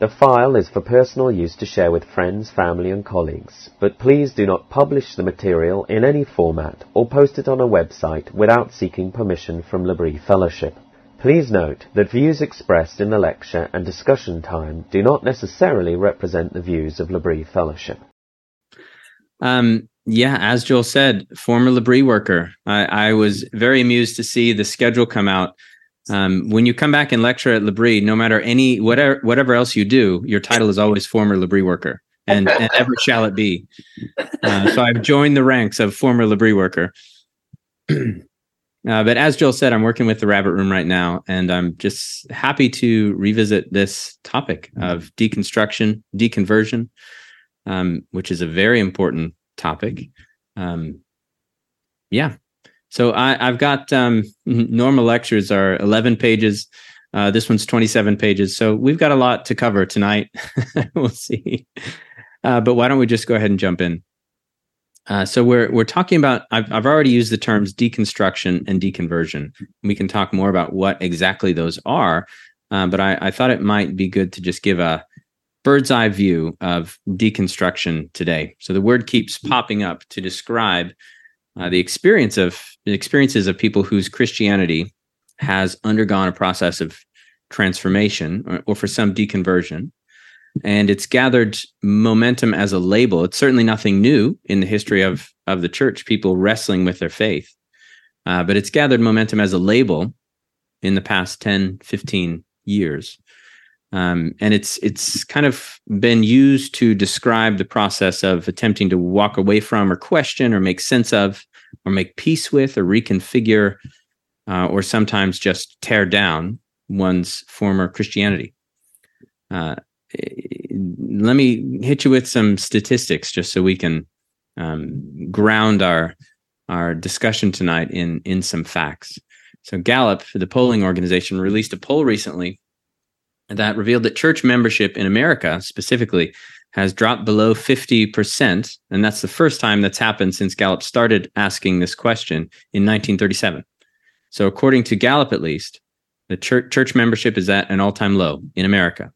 The file is for personal use to share with friends, family and colleagues, but please do not publish the material in any format or post it on a website without seeking permission from L'Abri Fellowship. Please note that views expressed in the lecture and discussion time do not necessarily represent the views of L'Abri Fellowship. Um, yeah, as Joel said, former L'Abri worker. I, I was very amused to see the schedule come out um, when you come back and lecture at L'Abri, no matter any whatever whatever else you do, your title is always former L'Abri worker, and, and ever shall it be. Uh, so I've joined the ranks of former L'Abri worker. uh, but as Joel said, I'm working with the Rabbit Room right now, and I'm just happy to revisit this topic of deconstruction, deconversion, um, which is a very important topic. Um, yeah, so I, have got um, normal lectures are 11 pages. Uh, this one's 27 pages. So we've got a lot to cover tonight. we'll see. Uh, but why don't we just go ahead and jump in? Uh, so we're we're talking about. I've I've already used the terms deconstruction and deconversion. We can talk more about what exactly those are. Uh, but I, I thought it might be good to just give a bird's eye view of deconstruction today. So the word keeps popping up to describe uh, the experience of the experiences of people whose Christianity has undergone a process of transformation or, or for some deconversion. And it's gathered momentum as a label. It's certainly nothing new in the history of, of the church, people wrestling with their faith. Uh, but it's gathered momentum as a label in the past 10, 15 years. Um, and it's it's kind of been used to describe the process of attempting to walk away from or question or make sense of or make peace with or reconfigure uh, or sometimes just tear down one's former Christianity. Uh, let me hit you with some statistics just so we can um, ground our our discussion tonight in in some facts. So Gallup, the polling organization, released a poll recently that revealed that church membership in America specifically has dropped below 50%. And that's the first time that's happened since Gallup started asking this question in 1937. So, according to Gallup, at least, the church, church membership is at an all time low in America.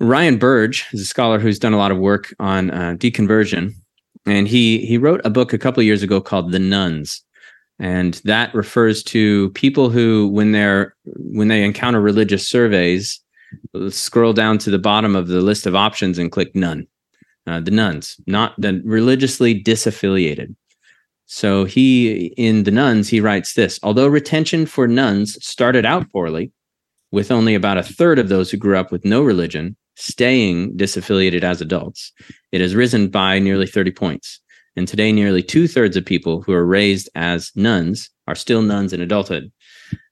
Ryan Burge is a scholar who's done a lot of work on uh, deconversion. And he, he wrote a book a couple years ago called The Nones. And that refers to people who, when they're when they encounter religious surveys, scroll down to the bottom of the list of options and click none. Uh, the nones, not the religiously disaffiliated. So he, in the nones, he writes this although retention for nones started out poorly, with only about a third of those who grew up with no religion staying disaffiliated as adults, it has risen by nearly 30 points. And today, nearly two thirds of people who are raised as nones are still nones in adulthood.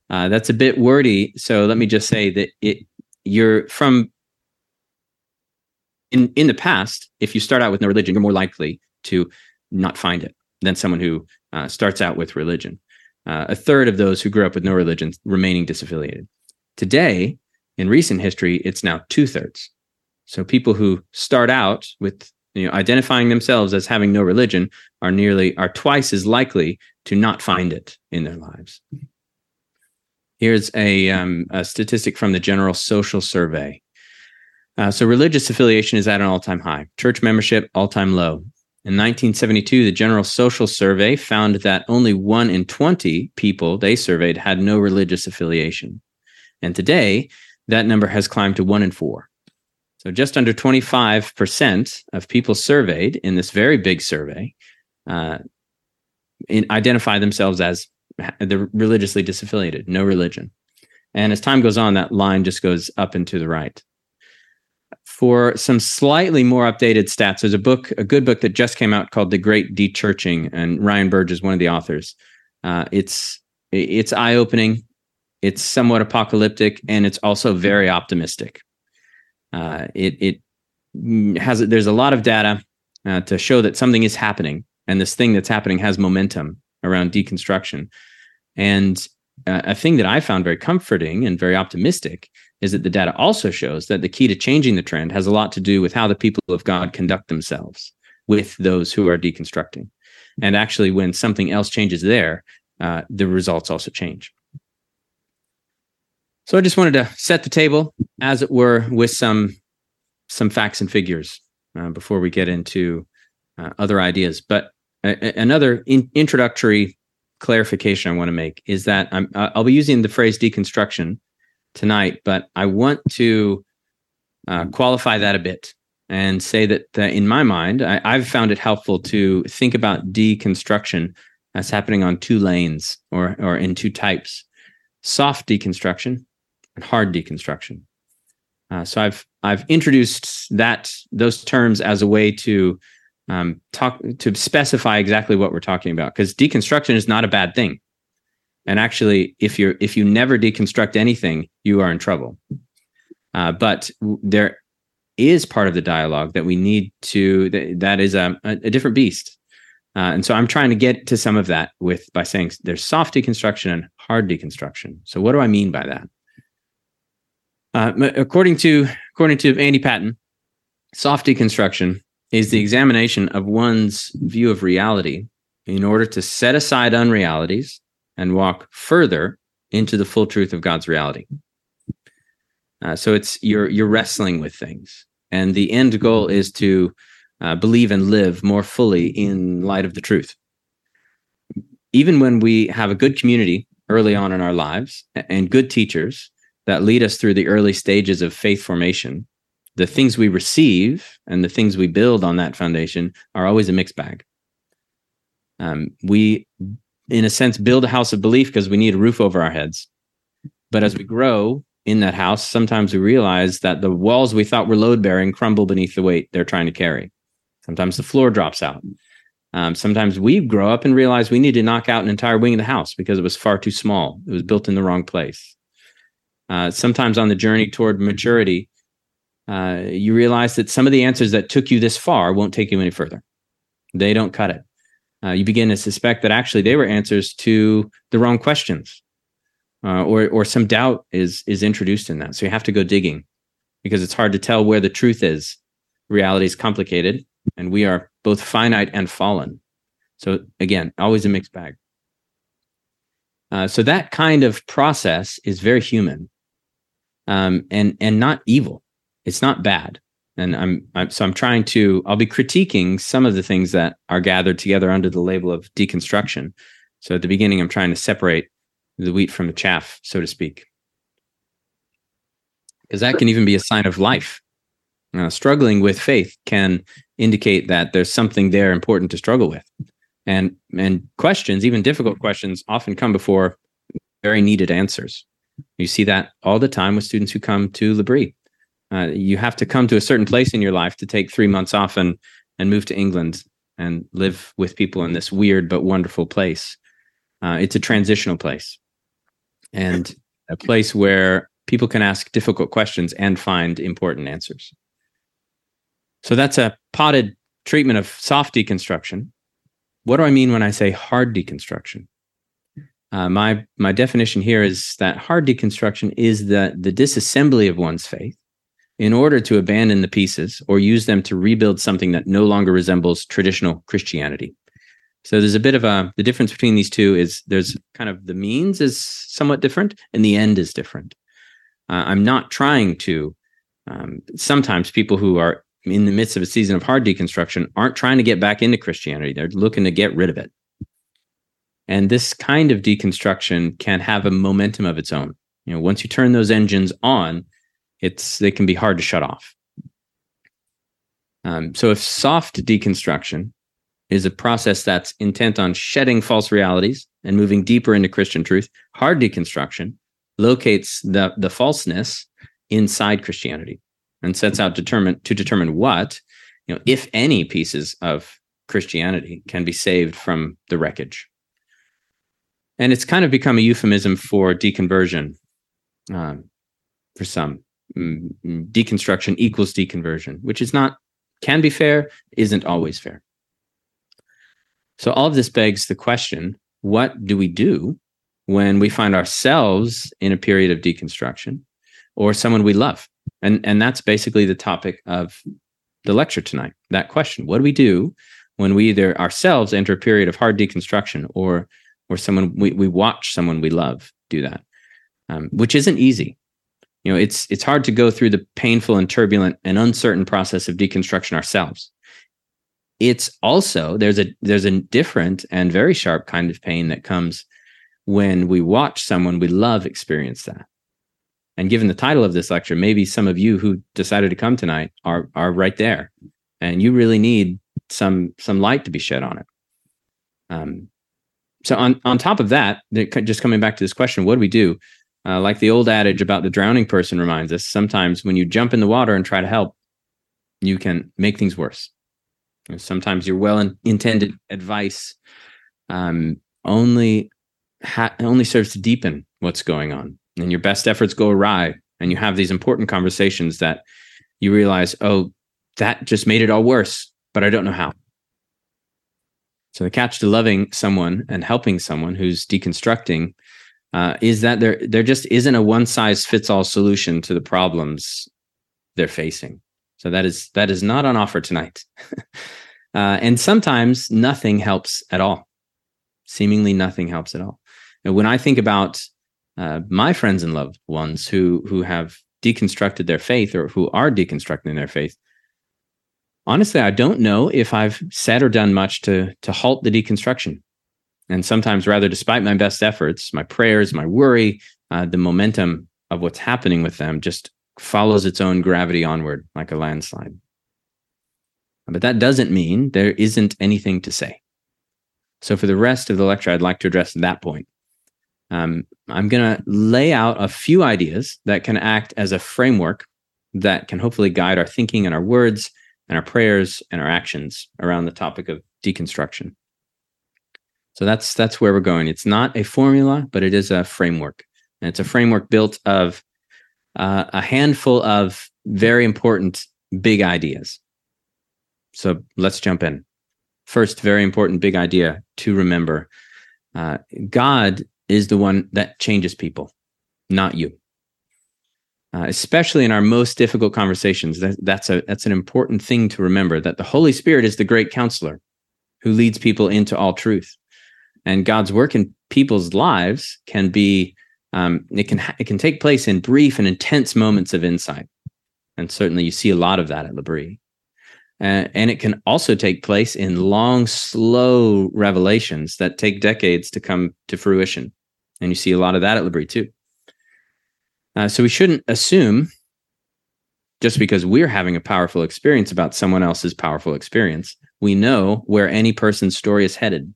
Uh, that's a bit wordy. So let me just say that it you're from in in the past if you start out with no religion you're more likely to not find it than someone who uh, starts out with religion. Uh, a third of those who grew up with no religion remaining disaffiliated. Today in recent history it's now two-thirds. So people who start out with you know identifying themselves as having no religion are nearly are twice as likely to not find it in their lives Here's a, um, a statistic from the General Social Survey. Uh, so, religious affiliation is at an all time high, church membership, all time low. In 1972, the General Social Survey found that only one in 20 people they surveyed had no religious affiliation. And today, that number has climbed to one in four. So, just under 25% of people surveyed in this very big survey uh, in, identify themselves as they're religiously disaffiliated, no religion. And as time goes on, that line just goes up and to the right. For some slightly more updated stats, there's a book, a good book that just came out called The Great Dechurching, and Ryan Burge is one of the authors. Uh, it's it's eye opening, it's somewhat apocalyptic, and it's also very optimistic. Uh, it it has there's a lot of data uh, to show that something is happening, and this thing that's happening has momentum around deconstruction. And uh, a thing that I found very comforting and very optimistic is that the data also shows that the key to changing the trend has a lot to do with how the people of God conduct themselves with those who are deconstructing. And actually, when something else changes there, uh, the results also change. So I just wanted to set the table, as it were, with some some facts and figures uh, before we get into uh, other ideas. But another in- introductory clarification I want to make is that I'm, I'll be using the phrase deconstruction tonight, but I want to uh, qualify that a bit and say that uh, in my mind, I, I've found it helpful to think about deconstruction as happening on two lanes or or in two types: soft deconstruction and hard deconstruction. Uh, so I've I've introduced that those terms as a way to um, talk to specify exactly what we're talking about because deconstruction is not a bad thing, and actually, if you're if you never deconstruct anything, you are in trouble. Uh, but there is part of the dialogue that we need to that, that is a, a different beast uh, and so I'm trying to get to some of that with by saying there's soft deconstruction and hard deconstruction. So what do I mean by that? Uh, according to according to Andy Patton, soft deconstruction is the examination of one's view of reality in order to set aside unrealities and walk further into the full truth of God's reality. Uh, so it's you're you're wrestling with things, and the end goal is to uh, believe and live more fully in light of the truth. Even when we have a good community early on in our lives and good teachers that lead us through the early stages of faith formation, the things we receive and the things we build on that foundation are always a mixed bag. Um, we, in a sense, build a house of belief because we need a roof over our heads. But as we grow in that house, sometimes we realize that the walls we thought were load bearing crumble beneath the weight they're trying to carry. Sometimes the floor drops out. Um, sometimes we grow up and realize we need to knock out an entire wing of the house because it was far too small. It was built in the wrong place. Uh, sometimes on the journey toward maturity, uh, you realize that some of the answers that took you this far won't take you any further. They don't cut it. Uh, you begin to suspect that actually they were answers to the wrong questions, uh, or or some doubt is is introduced in that. So you have to go digging because it's hard to tell where the truth is. Reality is complicated, and we are both finite and fallen. So again, always a mixed bag. Uh, so that kind of process is very human, um, and and not evil. It's not bad. And I'm, I'm so I'm trying to. I'll be critiquing some of the things that are gathered together under the label of deconstruction. So at the beginning, I'm trying to separate the wheat from the chaff, so to speak, because that can even be a sign of life. Uh, struggling with faith can indicate that there's something there important to struggle with. And and questions, even difficult questions, often come before very needed answers. You see that all the time with students who come to L'Abri. Uh, you have to come to a certain place in your life to take three months off and and move to England and live with people in this weird but wonderful place. Uh, it's a transitional place, and a place where people can ask difficult questions and find important answers. So that's a potted treatment of soft deconstruction. What do I mean when I say hard deconstruction? Uh, my my definition here is that hard deconstruction is the the disassembly of one's faith in order to abandon the pieces or use them to rebuild something that no longer resembles traditional Christianity. So there's a bit of a the difference between these two is there's kind of the means is somewhat different and the end is different. Uh, I'm not trying to. Um, sometimes people who are in the midst of a season of hard deconstruction aren't trying to get back into Christianity. They're looking to get rid of it. And this kind of deconstruction can have a momentum of its own. You know, once you turn those engines on, it's they can be hard to shut off. Um, so if soft deconstruction is a process that's intent on shedding false realities and moving deeper into Christian truth, hard deconstruction locates the the falseness inside Christianity and sets out determine to determine what, you know, if any pieces of Christianity can be saved from the wreckage. And it's kind of become a euphemism for deconversion um, for some. Mm, deconstruction equals deconversion, which is not, can be fair, isn't always fair. So all of this begs the question what do we do when we find ourselves in a period of deconstruction or someone we love? And, and that's basically the topic of the lecture tonight. That question What do we do when we either ourselves enter a period of hard deconstruction or, or someone we, we watch someone we love do that, um, which isn't easy. You know, it's it's hard to go through the painful and turbulent and uncertain process of deconstruction ourselves. It's also there's a there's a different and very sharp kind of pain that comes when we watch someone we love experience that. And given the title of this lecture, maybe some of you who decided to come tonight are are right there, and you really need some some light to be shed on it. Um, so on on top of that, just coming back to this question, what do we do? Uh, like the old adage about the drowning person reminds us, sometimes when you jump in the water and try to help, you can make things worse. And sometimes your well-intended advice um, only ha- only serves to deepen what's going on and your best efforts go awry and you have these important conversations that you realize, oh, that just made it all worse, but I don't know how. So the catch to loving someone and helping someone who's deconstructing uh, is that there there just isn't a one size fits all solution to the problems they're facing. So that is that is not on offer tonight. uh, and sometimes nothing helps at all. Seemingly nothing helps at all. And when I think about uh, my friends and loved ones who who have deconstructed their faith or who are deconstructing their faith honestly i don't know if i've said or done much to to halt the deconstruction and sometimes rather despite my best efforts my prayers my worry uh, the momentum of what's happening with them just follows its own gravity onward like a landslide. But that doesn't mean there isn't anything to say. So for the rest of the lecture i'd like to address that point. Um, I'm going to lay out a few ideas that can act as a framework that can hopefully guide our thinking and our words and our prayers and our actions around the topic of deconstruction. So that's that's where we're going. It's not a formula, but it is a framework, and it's a framework built of uh, a handful of very important big ideas. So let's jump in. First, very important big idea to remember: uh, God is the one that changes people, not you. Uh, especially in our most difficult conversations, that, that's a that's an important thing to remember. That the Holy Spirit is the great counselor who leads people into all truth, and God's work in people's lives can be um, it can it can take place in brief and intense moments of insight, and certainly you see a lot of that at L'Abri. Uh, and it can also take place in long, slow revelations that take decades to come to fruition. And you see a lot of that at L'Abri too. Uh, so we shouldn't assume just because we're having a powerful experience about someone else's powerful experience, we know where any person's story is headed.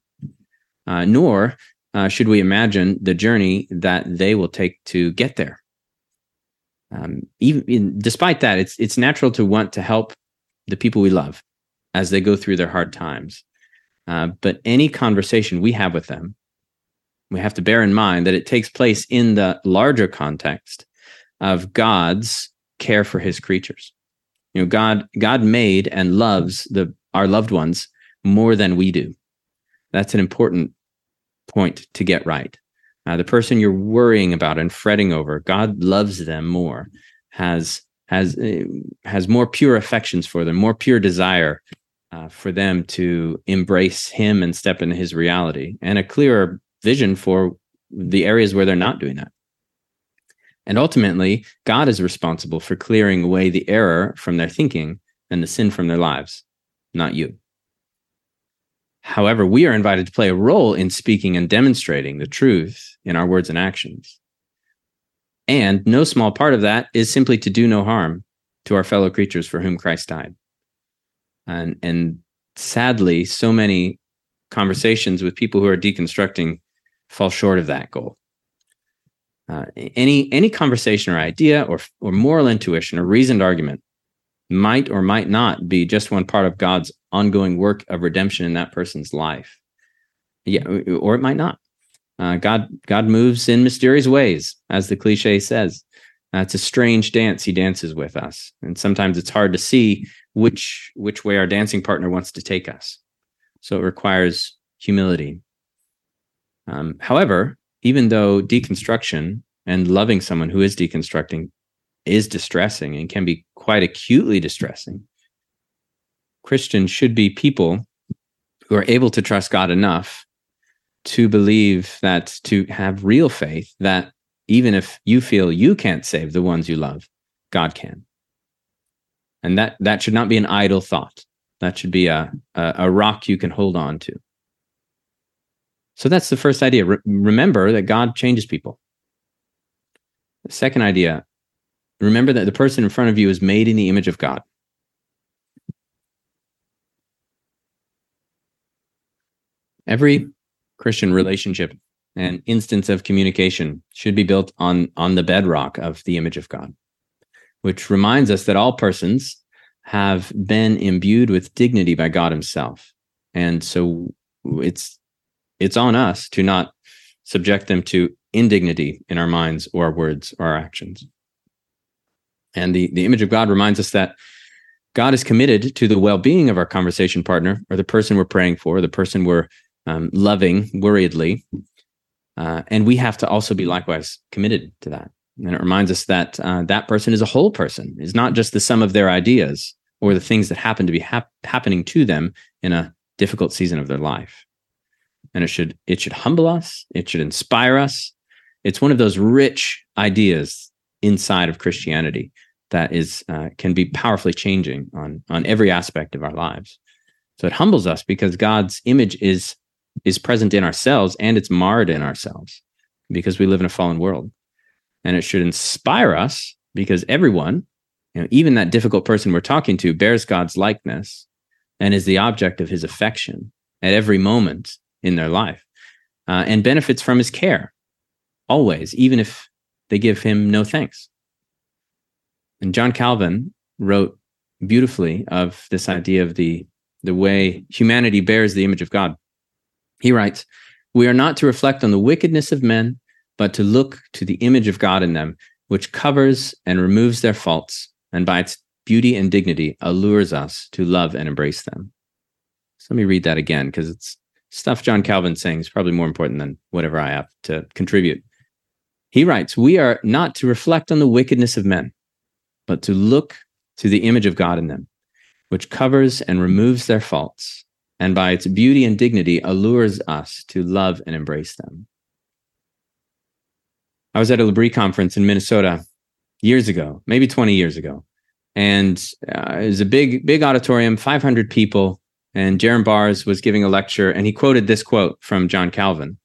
Uh, nor uh, should we imagine the journey that they will take to get there. Um, even in, despite that, it's it's natural to want to help the people we love as they go through their hard times. Uh, but any conversation we have with them we have to bear in mind that it takes place in the larger context of God's care for his creatures. You know, God God made and loves the our loved ones more than we do. That's an important point to get right. Uh, the person you're worrying about and fretting over, God loves them more, has has uh, has more pure affections for them, more pure desire uh, for them to embrace Him and step into His reality, and a clearer vision for the areas where they're not doing that. And ultimately, God is responsible for clearing away the error from their thinking and the sin from their lives, not you. However, we are invited to play a role in speaking and demonstrating the truth in our words and actions. And no small part of that is simply to do no harm to our fellow creatures for whom Christ died. And, and sadly, so many conversations with people who are deconstructing fall short of that goal. Uh, any any conversation or idea or or moral intuition or reasoned argument might or might not be just one part of God's ongoing work of redemption in that person's life. Yeah, or it might not. Uh, God God moves in mysterious ways, as the cliche says. Uh, it's a strange dance He dances with us, and sometimes it's hard to see which which way our dancing partner wants to take us. So it requires humility Um, however, even though deconstruction and loving someone who is deconstructing is distressing and can be quite acutely distressing, Christians should be people who are able to trust God enough to believe that to have real faith that even if you feel you can't save the ones you love, God can. And that that should not be an idle thought. That should be a, a, a rock you can hold on to. So that's the first idea. Re- remember that God changes people. The second idea remember that the person in front of you is made in the image of God. Every Christian relationship and instance of communication should be built on, on the bedrock of the image of God, which reminds us that all persons have been imbued with dignity by God Himself. And so it's it's on us to not subject them to indignity in our minds or our words or our actions. And the, the image of God reminds us that God is committed to the well being of our conversation partner or the person we're praying for, the person we're um, loving worriedly. Uh, and we have to also be likewise committed to that. And it reminds us that uh, that person is a whole person, is not just the sum of their ideas or the things that happen to be hap- happening to them in a difficult season of their life and it should it should humble us it should inspire us it's one of those rich ideas inside of christianity that is uh, can be powerfully changing on on every aspect of our lives so it humbles us because god's image is is present in ourselves and it's marred in ourselves because we live in a fallen world and it should inspire us because everyone you know even that difficult person we're talking to bears god's likeness and is the object of his affection at every moment in their life uh, and benefits from his care always, even if they give him no thanks. And John Calvin wrote beautifully of this idea of the, the way humanity bears the image of God. He writes, We are not to reflect on the wickedness of men, but to look to the image of God in them, which covers and removes their faults, and by its beauty and dignity allures us to love and embrace them. So let me read that again because it's stuff John Calvin's saying is probably more important than whatever I have to contribute. He writes, We are not to reflect on the wickedness of men, but to look to the image of God in them, which covers and removes their faults, and by its beauty and dignity allures us to love and embrace them. I was at a L'Abri conference in Minnesota years ago, maybe 20 years ago. And uh, it was a big, big auditorium, 500 people and Jerram Barrs was giving a lecture, and he quoted this quote from John Calvin.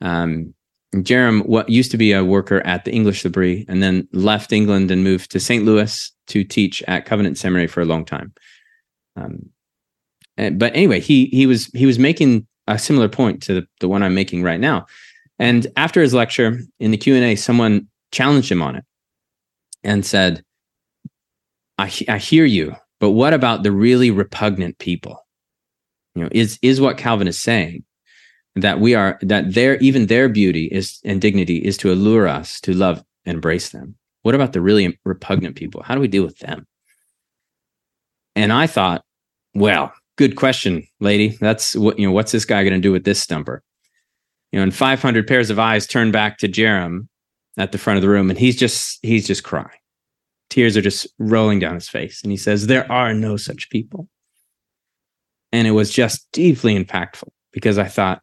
Um, Jerram, what used to be a worker at the English L'Abri, and then left England and moved to St. Louis to teach at Covenant Seminary for a long time. Um, and, but anyway, he he was he was making a similar point to the, the one I'm making right now. And after his lecture in the Q and A, someone challenged him on it and said, I, I hear you, but what about the really repugnant people? you know is is what calvin is saying that we are that their even their beauty is and dignity is to allure us to love and embrace them. What about the really repugnant people? How do we deal with them? And i thought well good question lady. That's what you know what's this guy going to do with this stumper? You know and 500 pairs of eyes turn back to jerram at the front of the room and he's just he's just crying. Tears are just rolling down his face and he says there are no such people. And it was just deeply impactful because I thought,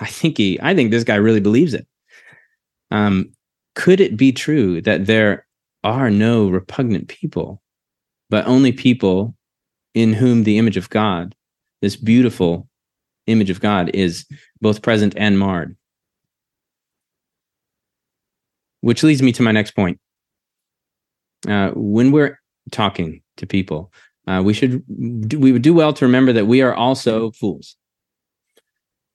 I think he, I think this guy really believes it. Um, could it be true that there are no repugnant people, but only people in whom the image of God, this beautiful image of God, is both present and marred? Which leads me to my next point. Uh, when we're talking to people, uh, we should we would do well to remember that we are also fools.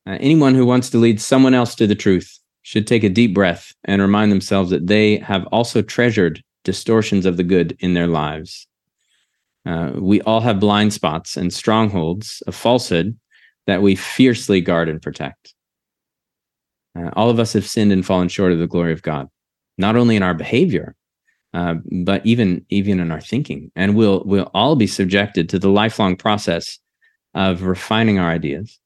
Uh, anyone who wants to lead someone else to the truth should take a deep breath and remind themselves that they have also treasured distortions of the good in their lives. Uh, we all have blind spots and strongholds of falsehood that we fiercely guard and protect. Uh, all of us have sinned and fallen short of the glory of God, not only in our behavior, uh, but even even in our thinking, and we'll we'll all be subjected to the lifelong process of refining our ideas,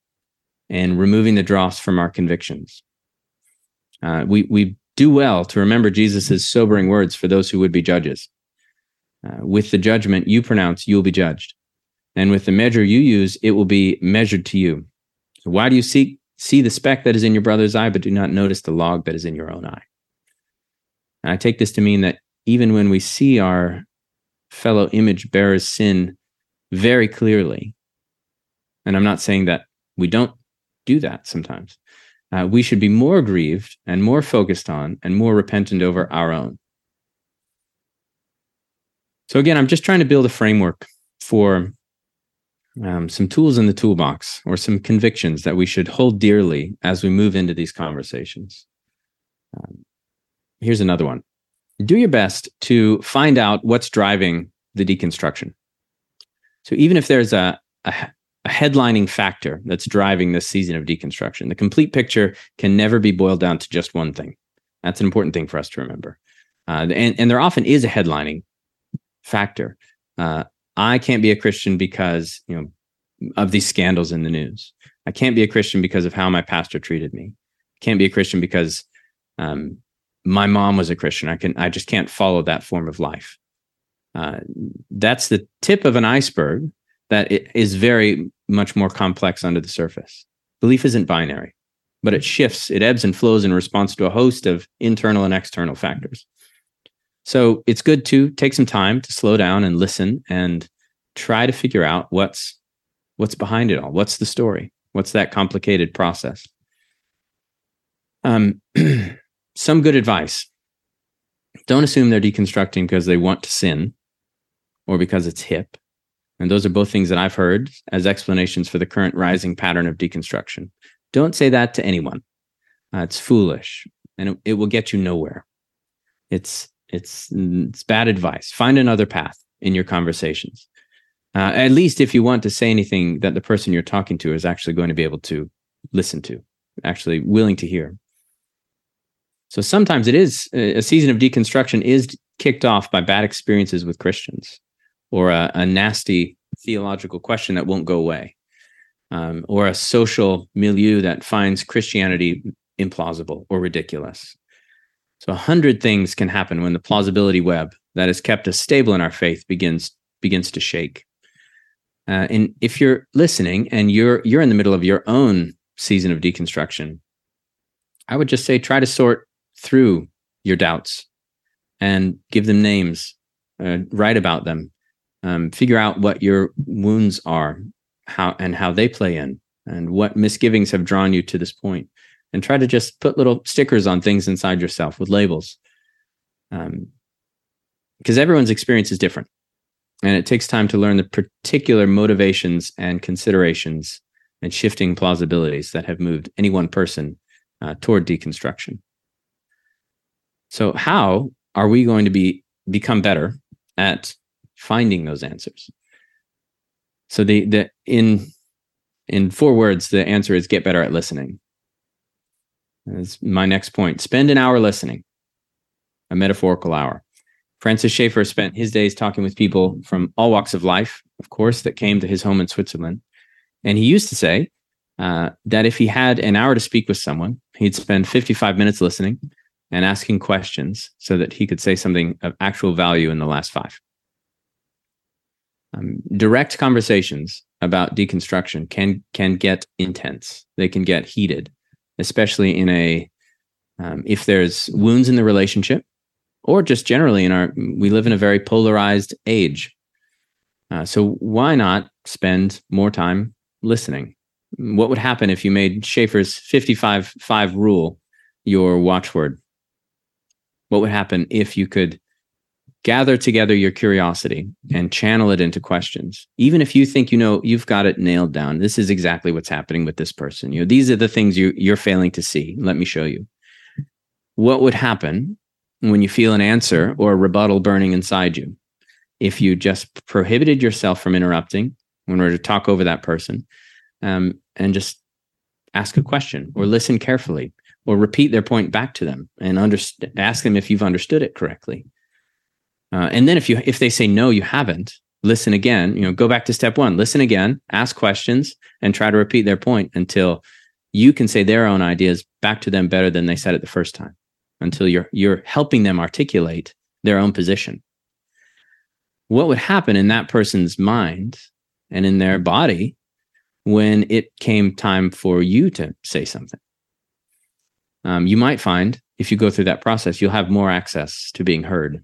and removing the dross from our convictions. Uh, we we do well to remember Jesus' sobering words for those who would be judges. Uh, with the judgment you pronounce, you will be judged, and with the measure you use, it will be measured to you. So why do you seek see the speck that is in your brother's eye, but do not notice the log that is in your own eye? And I take this to mean that even when we see our fellow image bearers sin very clearly, and I'm not saying that we don't do that sometimes. Uh, we should be more grieved and more focused on and more repentant over our own. So, again, I'm just trying to build a framework for um, some tools in the toolbox or some convictions that we should hold dearly as we move into these conversations. Um, here's another one do your best to find out what's driving the deconstruction. So, even if there's a, a, a headlining factor that's driving this season of deconstruction. The complete picture can never be boiled down to just one thing. That's an important thing for us to remember. Uh, and, and there often is a headlining factor. Uh, I can't be a Christian because you know of these scandals in the news. I can't be a Christian because of how my pastor treated me. I can't be a Christian because um, my mom was a Christian. I can I just can't follow that form of life. Uh, that's the tip of an iceberg that is very much more complex under the surface. Belief isn't binary, but it shifts, it ebbs and flows in response to a host of internal and external factors. So it's good to take some time to slow down and listen and try to figure out what's what's behind it all. What's the story? What's that complicated process? Um, some good advice. Don't assume they're deconstructing because they want to sin or because it's hip and those are both things that I've heard as explanations for the current rising pattern of deconstruction. Don't say that to anyone. Uh, it's foolish and it, it, will get you nowhere. It's, it's, it's bad advice. Find another path in your conversations. Uh, at least if you want to say anything that the person you're talking to is actually going to be able to listen to, actually willing to hear. So sometimes it is a season of deconstruction is kicked off by bad experiences with Christians or a, a nasty theological question that won't go away, um, or a social milieu that finds Christianity implausible or ridiculous. So a hundred things can happen when the plausibility web that has kept us stable in our faith begins begins to shake. Uh, and if you're listening and you're you're in the middle of your own season of deconstruction, I would just say try to sort through your doubts and give them names, uh, write about them, um, figure out what your wounds are how and how they play in and what misgivings have drawn you to this point and try to just put little stickers on things inside yourself with labels um, because everyone's experience is different and it takes time to learn the particular motivations and considerations and shifting plausibilities that have moved any one person uh, toward deconstruction. So how are we going to be become better at finding those answers. So the the in in four words, the answer is get better at listening. That's my next point. Spend an hour listening, a metaphorical hour. Francis Schaeffer spent his days talking with people from all walks of life, of course, that came to his home in Switzerland. And he used to say uh, that if he had an hour to speak with someone, he'd spend 55 minutes listening and asking questions so that he could say something of actual value in the last five um, direct conversations about deconstruction can can get intense. They can get heated, especially in a um, if there's wounds in the relationship, or just generally in our we live in a very polarized age. Uh, so why not spend more time listening? What would happen if you made Schaeffer's 55 5 rule your watchword? What would happen if you could gather together your curiosity and channel it into questions. Even if you think you know you've got it nailed down this is exactly what's happening with this person. You know these are the things you you're failing to see. Let me show you. What would happen when you feel an answer or a rebuttal burning inside you? If you just prohibited yourself from interrupting in order to talk over that person um, and just ask a question or listen carefully or repeat their point back to them and underst- ask them if you've understood it correctly uh, and then if you if they say no, you haven't, listen again. You know, go back to step one, listen again, ask questions, and try to repeat their point until you can say their own ideas back to them better than they said it the first time until you're you're helping them articulate their own position what would happen in that person's mind and in their body when it came time for you to say something um, you might find if you go through that process you'll have more access to being heard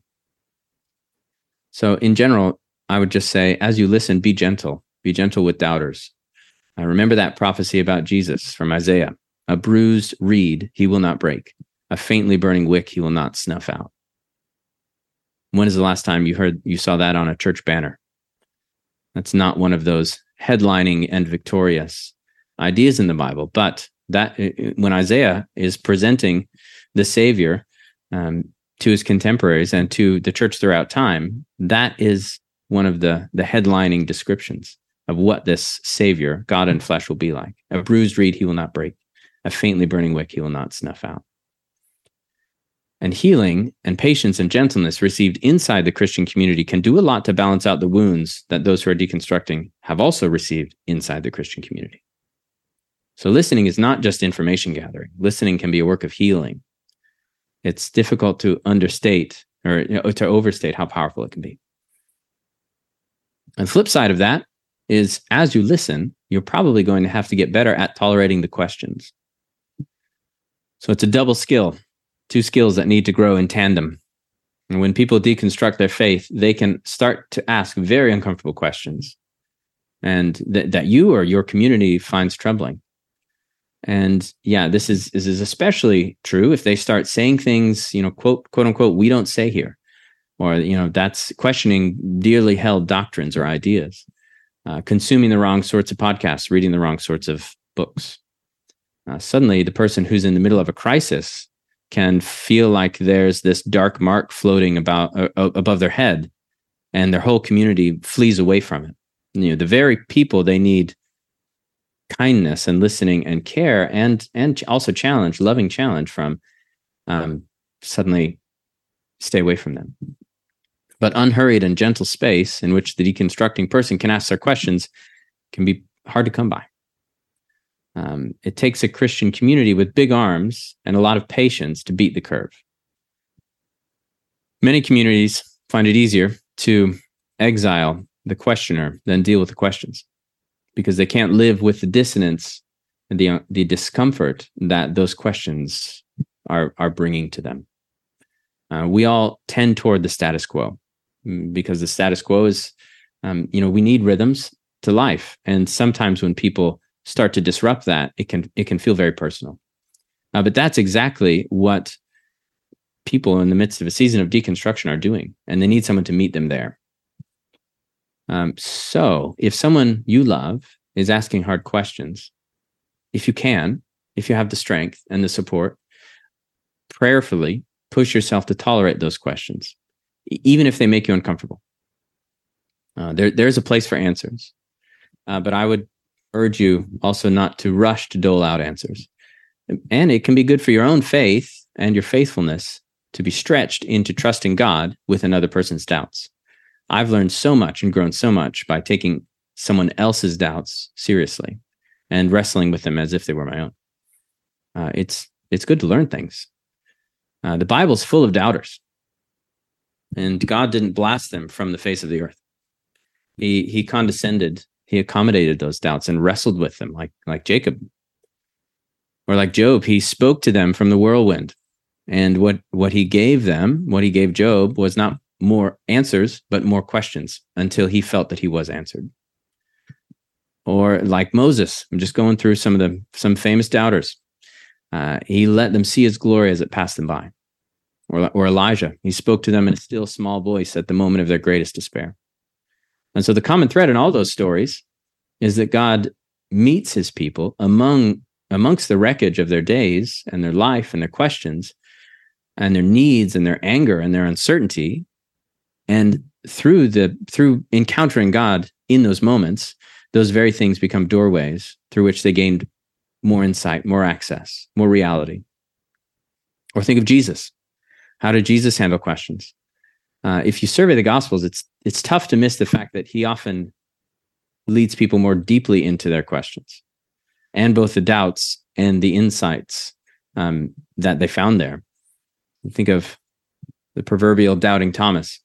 so in general i would just say as you listen be gentle be gentle with doubters I remember that prophecy about Jesus from Isaiah. A bruised reed he will not break, a faintly burning wick he will not snuff out. When is the last time you heard you saw that on a church banner? That's not one of those headlining and victorious ideas in the Bible, but that when Isaiah is presenting the Savior um, to his contemporaries and to the church throughout time, that is one of the the headlining descriptions of what this Savior, God in flesh, will be like. A bruised reed he will not break, a faintly burning wick he will not snuff out. And healing and patience and gentleness received inside the Christian community can do a lot to balance out the wounds that those who are deconstructing have also received inside the Christian community. So, listening is not just information gathering, listening can be a work of healing. It's difficult to understate or you know, to overstate how powerful it can be. And the flip side of that is as you listen, you're probably going to have to get better at tolerating the questions. So it's a double skill, two skills that need to grow in tandem. And when people deconstruct their faith, they can start to ask very uncomfortable questions and th- that you or your community finds troubling. And yeah, this is, this is especially true if they start saying things, you know, quote, quote unquote, we don't say here, or, you know, that's questioning dearly held doctrines or ideas uh, consuming the wrong sorts of podcasts, reading the wrong sorts of books. Uh, suddenly, the person who's in the middle of a crisis can feel like there's this dark mark floating about uh, above their head, and their whole community flees away from it. You know, the very people they need kindness and listening and care, and and also challenge, loving challenge from, um, suddenly stay away from them but unhurried and gentle space in which the deconstructing person can ask their questions can be hard to come by. Um, it takes a Christian community with big arms and a lot of patience to beat the curve. Many communities find it easier to exile the questioner than deal with the questions because they can't live with the dissonance and the, the discomfort that those questions are, are bringing to them. Uh, we all tend toward the status quo. Mm, because the status quo is, um, you know, we need rhythms to life, and sometimes when people start to disrupt that, it can it can feel very personal. Uh, but that's exactly what people in the midst of a season of deconstruction are doing, and they need someone to meet them there. Um, so, if someone you love is asking hard questions, if you can, if you have the strength and the support, prayerfully push yourself to tolerate those questions even if they make you uncomfortable. Uh, there, there's a place for answers, uh, but I would urge you also not to rush to dole out answers. And it can be good for your own faith and your faithfulness to be stretched into trusting God with another person's doubts. I've learned so much and grown so much by taking someone else's doubts seriously and wrestling with them as if they were my own. Uh, it's it's good to learn things. Uh, the Bible's full of doubters and God didn't blast them from the face of the earth. He he condescended, he accommodated those doubts and wrestled with them like like Jacob. Or like Job, he spoke to them from the whirlwind. And what what he gave them, what he gave Job was not more answers, but more questions until he felt that he was answered. Or like Moses, I'm just going through some of the some famous doubters. Uh, he let them see his glory as it passed them by or, or Elijah. He spoke to them in a still small voice at the moment of their greatest despair. And so the common thread in all those stories is that God meets his people among amongst the wreckage of their days and their life and their questions and their needs and their anger and their uncertainty and through the through encountering God in those moments those very things become doorways through which they gained more insight more access more reality or think of Jesus how did Jesus handle questions? Uh, if you survey the Gospels, it's it's tough to miss the fact that he often leads people more deeply into their questions and both the doubts and the insights um, that they found there. Think of the proverbial doubting Thomas.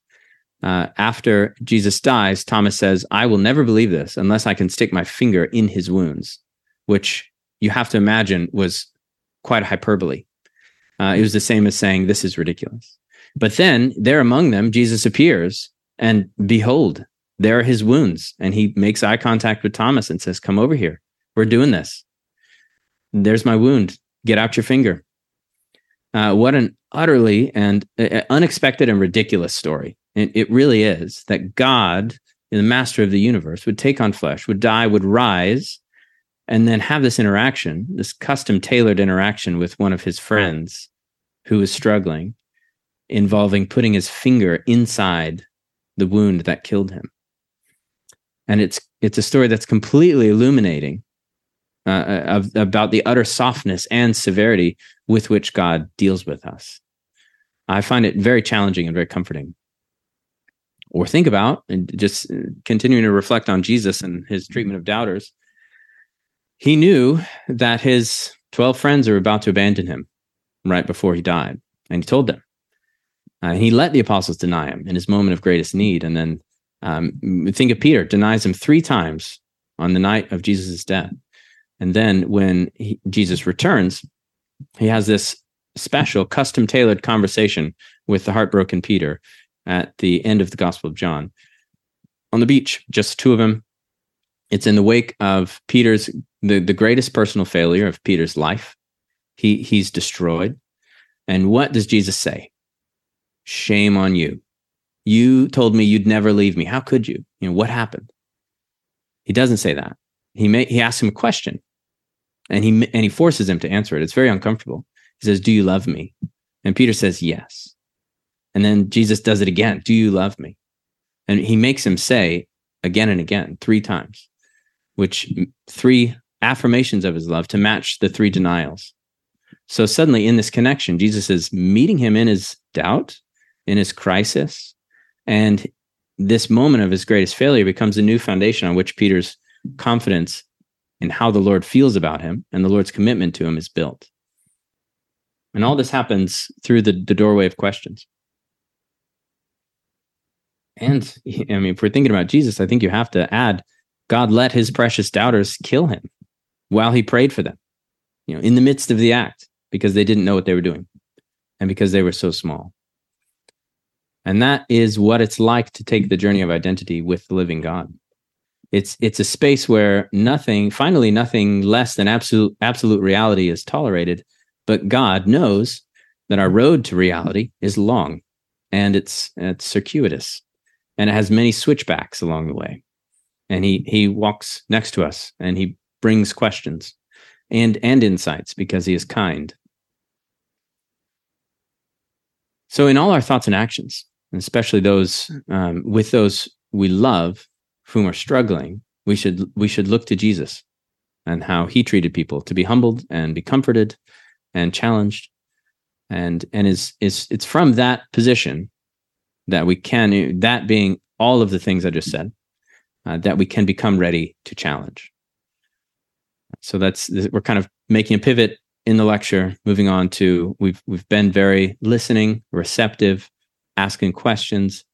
Uh, after Jesus dies, Thomas says, I will never believe this unless I can stick my finger in his wounds, which you have to imagine was quite a hyperbole. Uh, it was the same as saying, This is ridiculous. But then there among them, Jesus appears, and behold, there are his wounds. And he makes eye contact with Thomas and says, Come over here. We're doing this. There's my wound. Get out your finger. Uh, what an utterly and uh, unexpected and ridiculous story. It, it really is that God, the master of the universe, would take on flesh, would die, would rise, and then have this interaction, this custom tailored interaction with one of his friends who was struggling, involving putting his finger inside the wound that killed him. And it's it's a story that's completely illuminating uh, uh, of, about the utter softness and severity with which God deals with us. I find it very challenging and very comforting. Or think about and just uh, continuing to reflect on Jesus and his treatment of doubters. He knew that his 12 friends are about to abandon him right before he died, and he told them. Uh, he let the apostles deny him in his moment of greatest need. And then um, think of Peter, denies him three times on the night of Jesus' death. And then when he, Jesus returns, he has this special, custom tailored conversation with the heartbroken Peter at the end of the Gospel of John on the beach, just two of them. It's in the wake of Peter's the, the greatest personal failure of Peter's life. He he's destroyed. And what does Jesus say? Shame on you. You told me you'd never leave me. How could you? You know, what happened? He doesn't say that. He may he asks him a question and he and he forces him to answer it. It's very uncomfortable. He says, "Do you love me?" And Peter says, "Yes." And then Jesus does it again. "Do you love me?" And he makes him say again and again, three times, which three affirmations of his love to match the three denials. So suddenly in this connection, Jesus is meeting him in his doubt, in his crisis, and this moment of his greatest failure becomes a new foundation on which Peter's confidence in how the Lord feels about him and the Lord's commitment to him is built. And all this happens through the, the doorway of questions. And I mean, if we're thinking about Jesus, I think you have to add God let his precious doubters kill him while he prayed for them, you know, in the midst of the act, because they didn't know what they were doing and because they were so small. And that is what it's like to take the journey of identity with the living God it's it's a space where nothing finally nothing less than absolute absolute reality is tolerated but god knows that our road to reality is long and it's it's circuitous and it has many switchbacks along the way and he he walks next to us and he brings questions and and insights because he is kind so in all our thoughts and actions and especially those um, with those we love whom are struggling, we should we should look to Jesus and how he treated people to be humbled and be comforted and challenged. And and is is it's from that position that we can that being all of the things I just said, uh, that we can become ready to challenge. So that's we're kind of making a pivot in the lecture, moving on to we've we've been very listening, receptive, asking questions,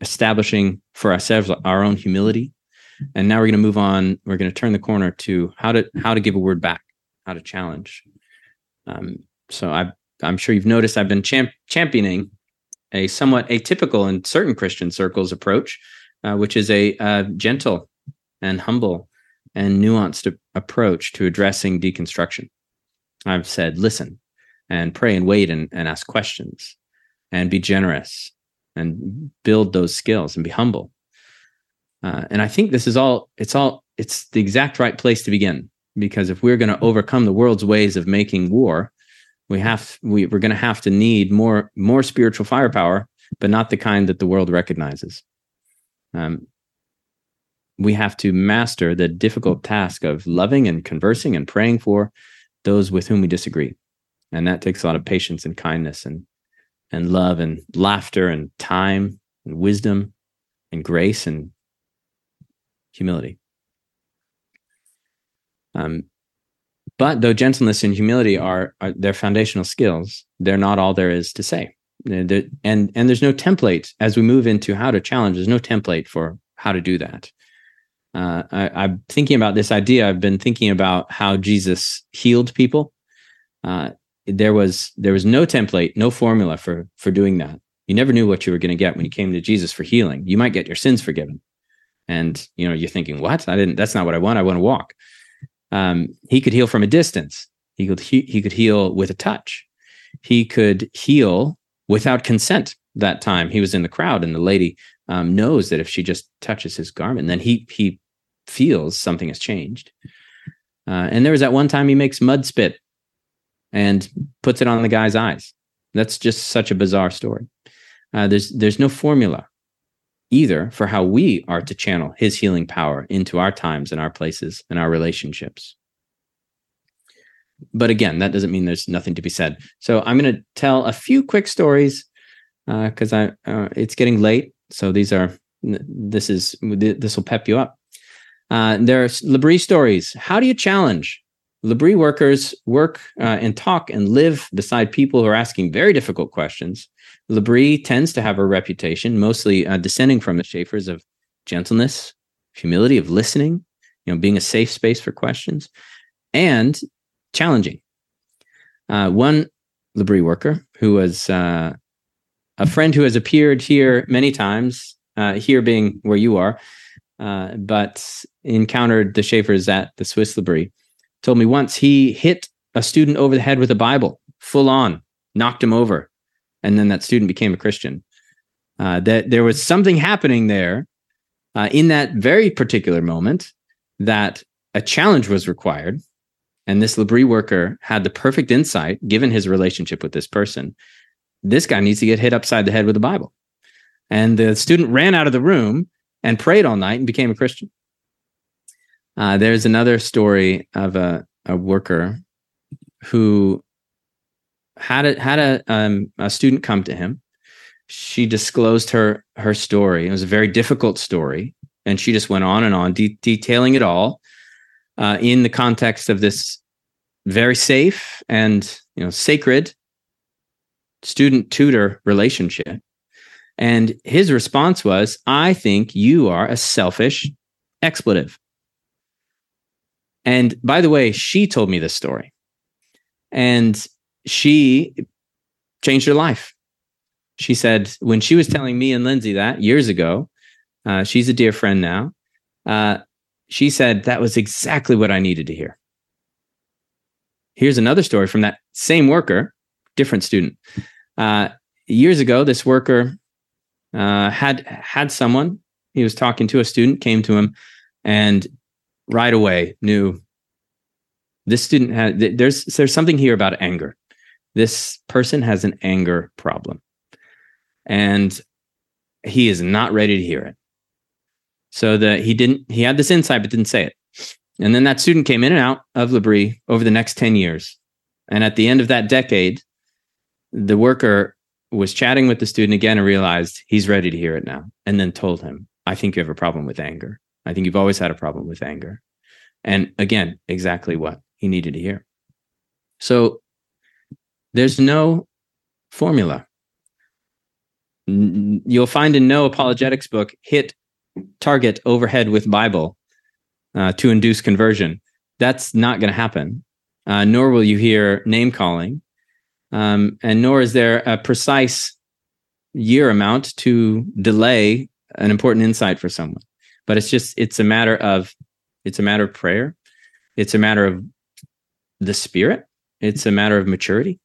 establishing for ourselves our own humility. And now we're going to move on. We're going to turn the corner to how to how to give a word back, how to challenge. Um, so I, I'm sure you've noticed I've been champ- championing a somewhat atypical in certain Christian circles approach, uh, which is a uh, gentle and humble and nuanced approach to addressing deconstruction. I've said, listen and pray and wait and, and ask questions and be generous and build those skills and be humble. Uh, and I think this is all, it's all, it's the exact right place to begin because if we're going to overcome the world's ways of making war, we have, we, we're going to have to need more, more spiritual firepower, but not the kind that the world recognizes. Um, we have to master the difficult task of loving and conversing and praying for those with whom we disagree. And that takes a lot of patience and kindness and and love and laughter and time and wisdom and grace and humility. Um, but though gentleness and humility are, are their foundational skills, they're not all there is to say. and and there's no template as we move into how to challenge. There's no template for how to do that. Uh, I, am thinking about this idea. I've been thinking about how Jesus healed people. Uh, there was there was no template, no formula for for doing that. You never knew what you were going to get when you came to Jesus for healing. You might get your sins forgiven, and you know you're thinking, "What? I didn't. That's not what I want. I want to walk." Um, he could heal from a distance. He could he, he could heal with a touch. He could heal without consent. That time he was in the crowd, and the lady um, knows that if she just touches his garment, then he he feels something has changed. Uh, and there was that one time he makes mud spit and puts it on the guy's eyes. That's just such a bizarre story. Uh, there's there's no formula either for how we are to channel his healing power into our times and our places and our relationships. But again, that doesn't mean there's nothing to be said. So I'm going to tell a few quick stories because uh, I uh, it's getting late. So these are this is this will pep you up. Uh, there are L'Abri stories. How do you challenge? L'Abri workers work uh, and talk and live beside people who are asking very difficult questions L'Abri tends to have a reputation, mostly uh, descending from the Schaeffers, of gentleness, humility, of listening, you know, being a safe space for questions, and challenging. Uh, one L'Abri worker who was uh, a friend who has appeared here many times, uh, here being where you are, uh, but encountered the Schaeffers at the Swiss L'Abri, told me once he hit a student over the head with a Bible, full on, knocked him over and then that student became a Christian. Uh, that there was something happening there uh, in that very particular moment that a challenge was required. And this L'Abri worker had the perfect insight, given his relationship with this person. This guy needs to get hit upside the head with the Bible. And the student ran out of the room and prayed all night and became a Christian. Uh, there's another story of a, a worker who had a had a um, a student come to him. She disclosed her her story. It was a very difficult story, and she just went on and on, de- detailing it all uh, in the context of this very safe and you know sacred student tutor relationship. And his response was, "I think you are a selfish expletive." And by the way, she told me this story. And she changed her life. She said when she was telling me and Lindsay that years ago, uh, she's a dear friend now. Uh, she said that was exactly what I needed to hear. Here's another story from that same worker, different student. Uh, years ago, this worker uh, had had someone. He was talking to a student, came to him, and right away knew this student had. There's there's something here about anger this person has an anger problem. And he is not ready to hear it. So that he didn't he had this insight but didn't say it. And then that student came in and out of L'Abri over the next 10 years. And at the end of that decade the worker was chatting with the student again and realized he's ready to hear it now and then told him i think you have a problem with anger. I think you've always had a problem with anger. And again exactly what he needed to hear. So there's no formula. You'll find in no apologetics book hit target overhead with Bible uh, to induce conversion. That's not going to happen. Uh, nor will you hear name calling, um, and nor is there a precise year amount to delay an important insight for someone. But it's just it's a matter of it's a matter of prayer. It's a matter of the spirit. It's a matter of maturity.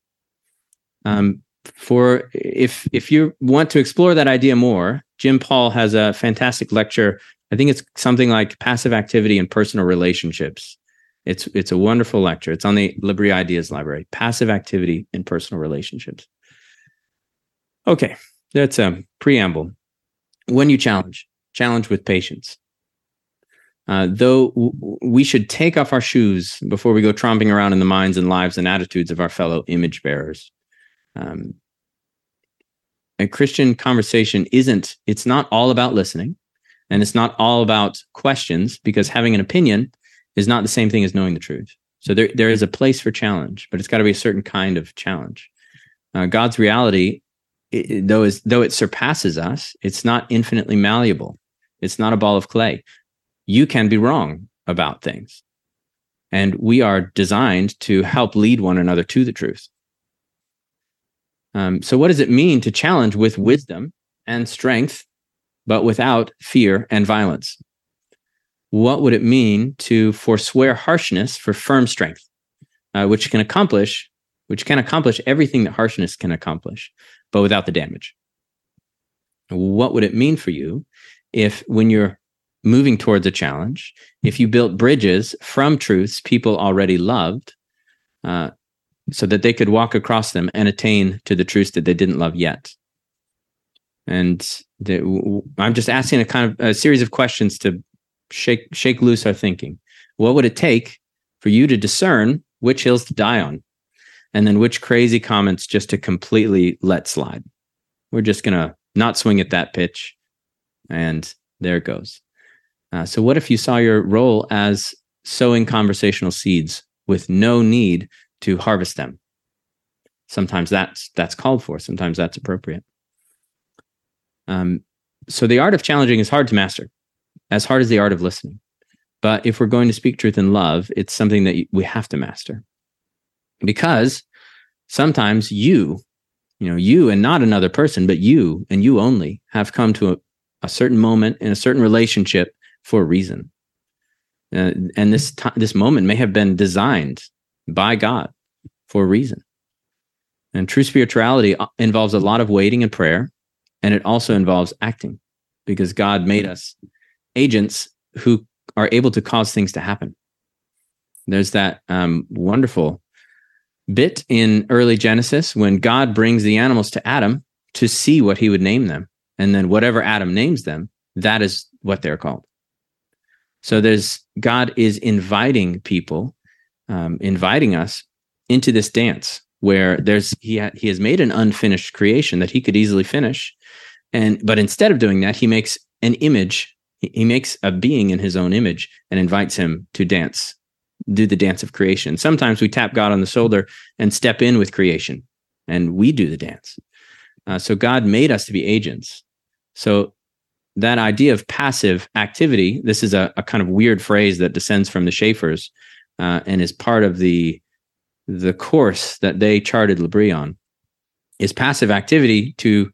Um, for if if you want to explore that idea more, Jim Paul has a fantastic lecture. I think it's something like passive activity and personal relationships. It's it's a wonderful lecture. It's on the L'Abri Ideas Library. Passive activity and personal relationships. Okay, that's a preamble. When you challenge, challenge with patience. Uh, though w- we should take off our shoes before we go tromping around in the minds and lives and attitudes of our fellow image bearers um, a Christian conversation isn't, it's not all about listening and it's not all about questions because having an opinion is not the same thing as knowing the truth. So there, there is a place for challenge, but it's got to be a certain kind of challenge. Uh, God's reality, it, though is though it surpasses us, it's not infinitely malleable. It's not a ball of clay. You can be wrong about things, and we are designed to help lead one another to the truth. Um, so, what does it mean to challenge with wisdom and strength, but without fear and violence? What would it mean to forswear harshness for firm strength, uh, which can accomplish, which can accomplish everything that harshness can accomplish, but without the damage? What would it mean for you if, when you're moving towards a challenge, if you built bridges from truths people already loved, uh, so that they could walk across them and attain to the truths that they didn't love yet. And the, I'm just asking a kind of a series of questions to shake shake loose our thinking. What would it take for you to discern which hills to die on, and then which crazy comments just to completely let slide? We're just gonna not swing at that pitch, and there it goes. Uh, so, what if you saw your role as sowing conversational seeds with no need to harvest them. Sometimes that's that's called for. Sometimes that's appropriate. Um, so the art of challenging is hard to master, as hard as the art of listening. But if we're going to speak truth in love, it's something that we have to master, because sometimes you, you know, you and not another person, but you and you only have come to a, a certain moment in a certain relationship for a reason. Uh, and this t- this moment may have been designed by God for a reason. And true spirituality uh, involves a lot of waiting and prayer, and it also involves acting because God made us agents who are able to cause things to happen. There's that um, wonderful bit in early Genesis when God brings the animals to Adam to see what he would name them. And then whatever Adam names them, that is what they're called. So there's God is inviting people um, inviting us into this dance where there's he ha- he has made an unfinished creation that he could easily finish. And but instead of doing that he makes an image he, makes a being in his own image and invites him to dance do the dance of creation. Sometimes we tap god on the shoulder and step in with creation and we do the dance. Uh, so god made us to be agents. So that idea of passive activity this is a, a kind of weird phrase that descends from the Schaeffers uh, and is part of the the course that they charted L'Abri on is passive activity to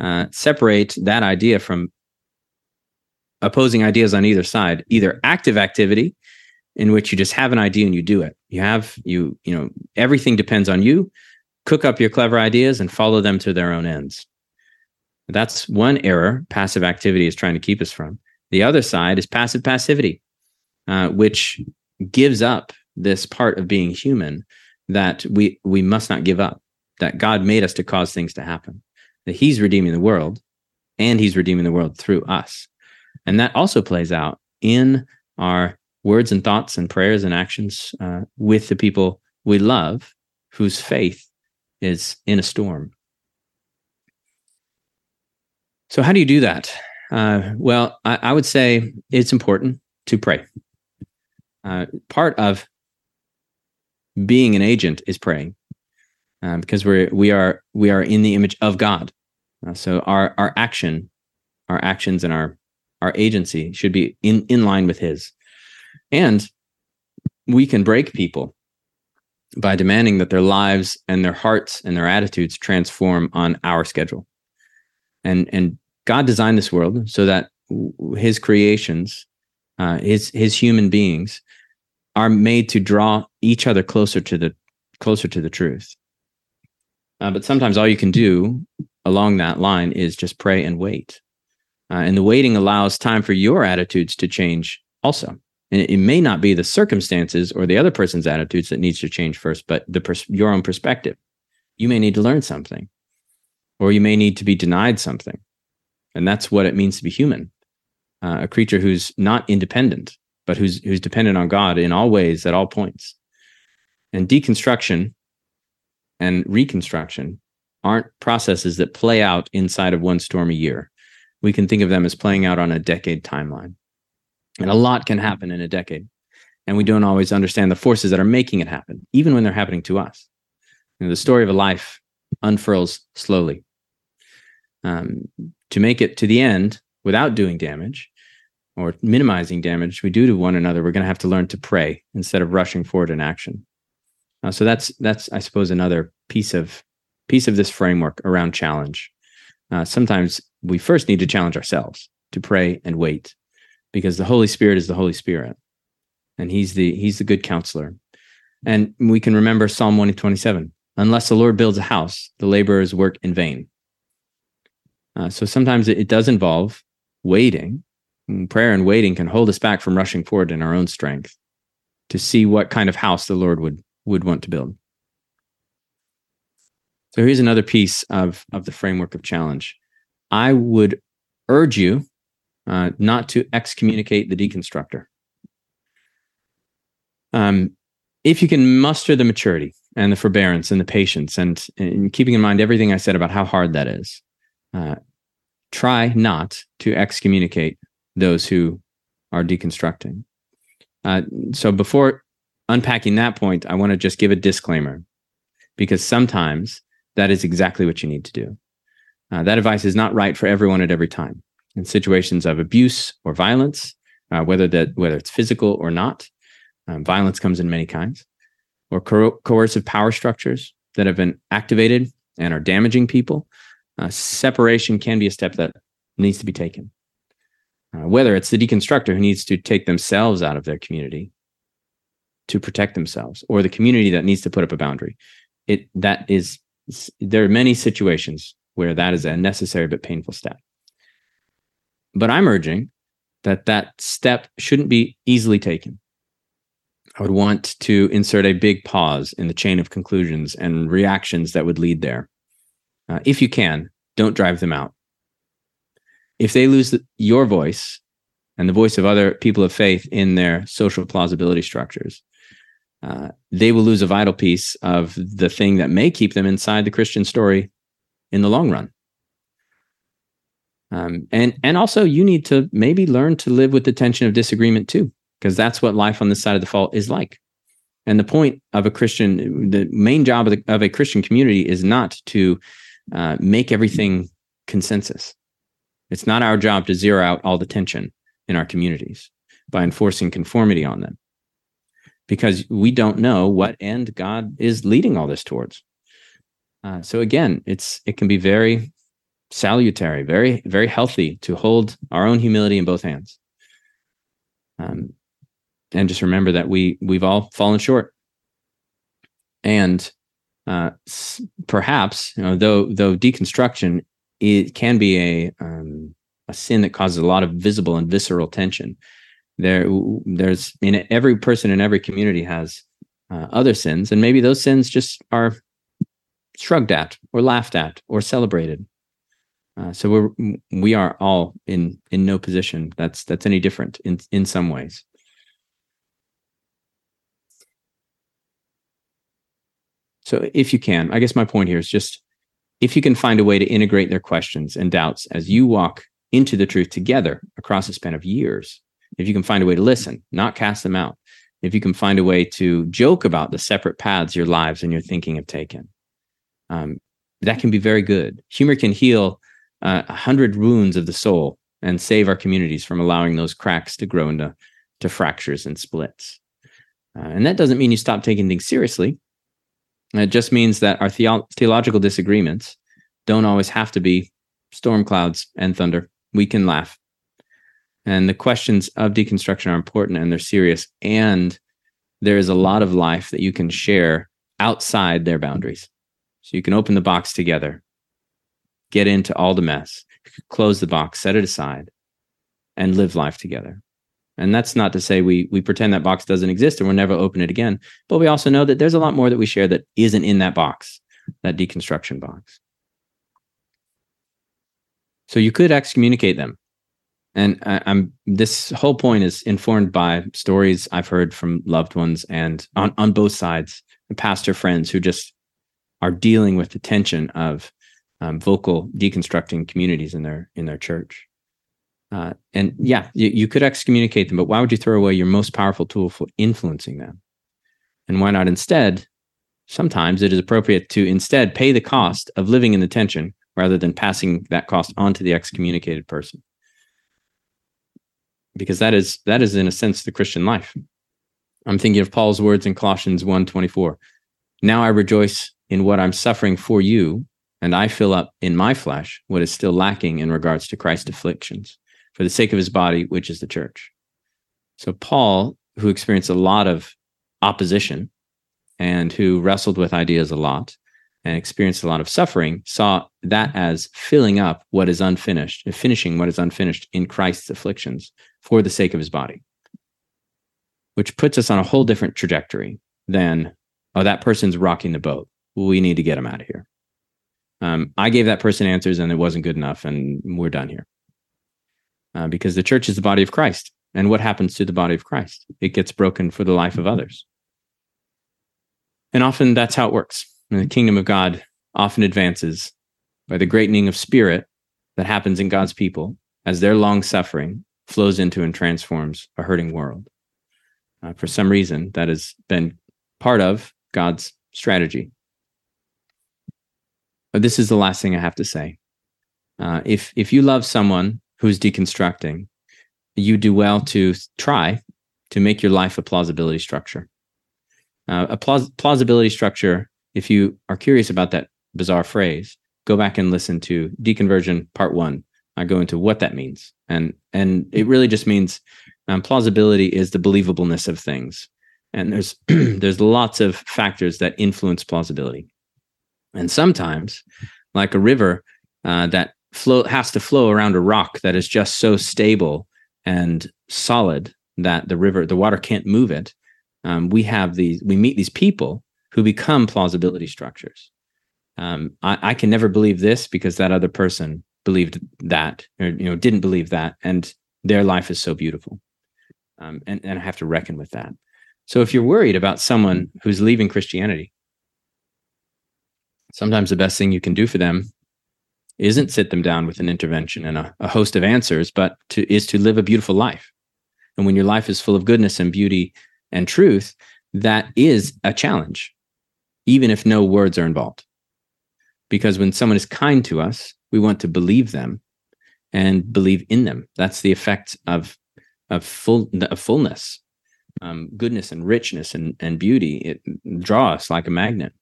uh, separate that idea from opposing ideas on either side. Either active activity, in which you just have an idea and you do it. You have you you know everything depends on you. Cook up your clever ideas and follow them to their own ends. That's one error passive activity is trying to keep us from. The other side is passive passivity, uh, which gives up this part of being human that we we must not give up that god made us to cause things to happen that he's redeeming the world and he's redeeming the world through us. And that also plays out in our words and thoughts and prayers and actions uh, with the people we love whose faith is in a storm. So how do you do that? Uh, well I, I would say it's important to pray uh, part of being an agent is praying um, because we're we are we are in the image of god. Uh, so our our action our actions and our our agency should be in in line with his. And we can break people by demanding that their lives and their hearts and their attitudes transform on our schedule. And and god designed this world so that his creations uh, his his human beings are made to draw each other closer to the closer to the truth. Uh, but sometimes all you can do along that line is just pray and wait. Uh, and the waiting allows time for your attitudes to change also. And it, it, may not be the circumstances or the other person's attitudes that needs to change first, but the pers- your own perspective. You may need to learn something, or you may need to be denied something. And that's what it means to be human, uh, a creature who's not independent, but who's who's dependent on God in all ways at all points. And deconstruction and reconstruction aren't processes that play out inside of one stormy year. We can think of them as playing out on a decade timeline. And a lot can happen in a decade. and we don't always understand the forces that are making it happen, even when they're happening to us. You know, the story of a life unfurls slowly. Um, to make it to the end without doing damage or minimizing damage we do to one another, we're going to have to learn to pray instead of rushing forward in action. Uh, so that's that's I suppose another piece of piece of this framework around challenge. Uh, sometimes we first need to challenge ourselves to pray and wait, because the Holy Spirit is the Holy Spirit, and He's the He's the good counselor. And we can remember Psalm 127 unless the Lord builds a house, the laborers work in vain. Uh, so sometimes it, it, does involve waiting. And prayer and waiting can hold us back from rushing forward in our own strength to see what kind of house the Lord would would want to build. So here's another piece of of the framework of challenge. I would urge you uh, not to excommunicate the deconstructor. Um, if you can muster the maturity and the forbearance and the patience, and, and keeping in mind everything I said about how hard that is, uh, try not to excommunicate those who are deconstructing. Uh, so before unpacking that point, I want to just give a disclaimer because sometimes that is exactly what you need to do. Uh, that advice is not right for everyone at every time. In situations of abuse or violence, uh, whether that whether it's physical or not, um, violence comes in many kinds, or co- coercive power structures that have been activated and are damaging people. Uh, separation can be a step that needs to be taken. Uh, whether it's the deconstructor who needs to take themselves out of their community to protect themselves, or the community that needs to put up a boundary, it that is there are many situations where that is a necessary but painful step. But I'm urging that that step shouldn't be easily taken. I would want to insert a big pause in the chain of conclusions and reactions that would lead there. Uh, if you can, don't drive them out. If they lose the, your voice and the voice of other people of faith in their social plausibility structures, uh, they will lose a vital piece of the thing that may keep them inside the Christian story in the long run. Um, and and also, you need to maybe learn to live with the tension of disagreement too because that's what life on this side of the fault is like. And the point of a Christian, the main job of, the, of a Christian community is not to uh, make everything consensus. It's not our job to zero out all the tension in our communities by enforcing conformity on them because we don't know what end God is leading all this towards. Uh, so again, it's it can be very salutary, very very healthy to hold our own humility in both hands. Um, and just remember that we we've all fallen short and uh, perhaps you know though though deconstruction it can be a um, a sin that causes a lot of visible and visceral tension. There there's in every person in every community has uh, other sins and maybe those sins just are shrugged at or laughed at or celebrated. Uh, so we're we are all in in no position that's that's any different in in some ways So if you can, I guess my point here is just if you can find a way to integrate their questions and doubts as you walk into the truth together across a span of years, if you can find a way to listen, not cast them out, if you can find a way to joke about the separate paths your lives and your thinking have taken, um, that can be very good. Humor can heal uh, a hundred wounds of the soul and save our communities from allowing those cracks to grow into to fractures and splits. Uh, and that doesn't mean you stop taking things seriously. It just means that our theo- theological disagreements don't always have to be storm clouds and thunder. We can laugh. And the questions of deconstruction are important and they're serious. And there is a lot of life that you can share outside their boundaries. So you can open the box together, get into all the mess, close the box, set it aside, and live life together. And that's not to say we we pretend that box doesn't exist and we'll never open it again. But we also know that there's a lot more that we share that isn't in that box, that deconstruction box. So you could excommunicate them. And I, am this whole point is informed by stories I've heard from loved ones and on, on both sides, pastor friends who just are dealing with the tension of um, vocal deconstructing communities in their in their church. Uh, and yeah, you, you could excommunicate them, but why would you throw away your most powerful tool for influencing them? And why not instead? Sometimes it is appropriate to instead pay the cost of living in the tension rather than passing that cost on to the excommunicated person. Because that is that is in a sense the Christian life. I'm thinking of Paul's words in Colossians 1:24. Now I rejoice in what I'm suffering for you, and I fill up in my flesh what is still lacking in regards to Christ's afflictions for the sake of his body, which is the church. So Paul, who experienced a lot of opposition and who wrestled with ideas a lot and experienced a lot of suffering, saw that as filling up what is unfinished, finishing what is unfinished in Christ's afflictions for the sake of his body, which puts us on a whole different trajectory than, oh, that person's rocking the boat. We need to get him out of here. Um, I gave that person answers and it wasn't good enough, and we're done here. Uh, because the church is the body of Christ. And what happens to the body of Christ? It gets broken for the life of others. And often that's how it works. And the kingdom of God often advances by the greatening of spirit that happens in God's people as their long suffering flows into and transforms a hurting world. Uh, for some reason, that has been part of God's strategy. But this is the last thing I have to say. Uh, if if you love someone who's deconstructing, you do well to try to make your life a plausibility structure. Uh, a plaus- plausibility structure, if you are curious about that bizarre phrase, go back and listen to deconversion part one. I go into what that means, and and it really just means um, plausibility is the believableness of things, and there's there's lots of factors that influence plausibility, and sometimes, like a river uh, that flow has to flow around a rock that is just so stable and solid that the river the water can't move it. Um, we have these we meet these people who become plausibility structures. Um, I, I, can never believe this because that other person believed that or you know didn't believe that and their life is so beautiful. Um, and, and i have to reckon with that. So if you're worried about someone who's leaving christianity sometimes the best thing you can do for them isn't sit them down with an intervention and a, a host of answers, but to, is to live a beautiful life. And when your life is full of goodness and beauty and truth, that is a challenge, even if no words are involved. Because when someone is kind to us, we want to believe them and believe in them. That's the effect of of full of fullness, um, goodness and richness and, and beauty. It draw us like a magnet.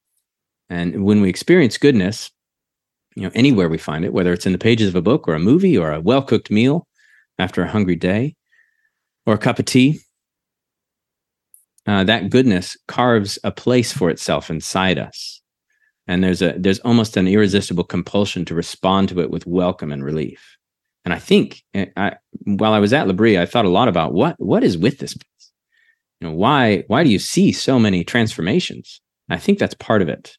And when we experience goodness, you know anywhere we find it whether it's in the pages of a book or a movie or a well-cooked meal after a hungry day or a cup of tea uh, that goodness carves a place for itself inside us. And there's a there's almost an irresistible compulsion to respond to it with welcome and relief. And i think eh, I, while i was at L'Abri i thought a lot about what what is with this place? You know why why do you see so many transformations? I think that's part of it.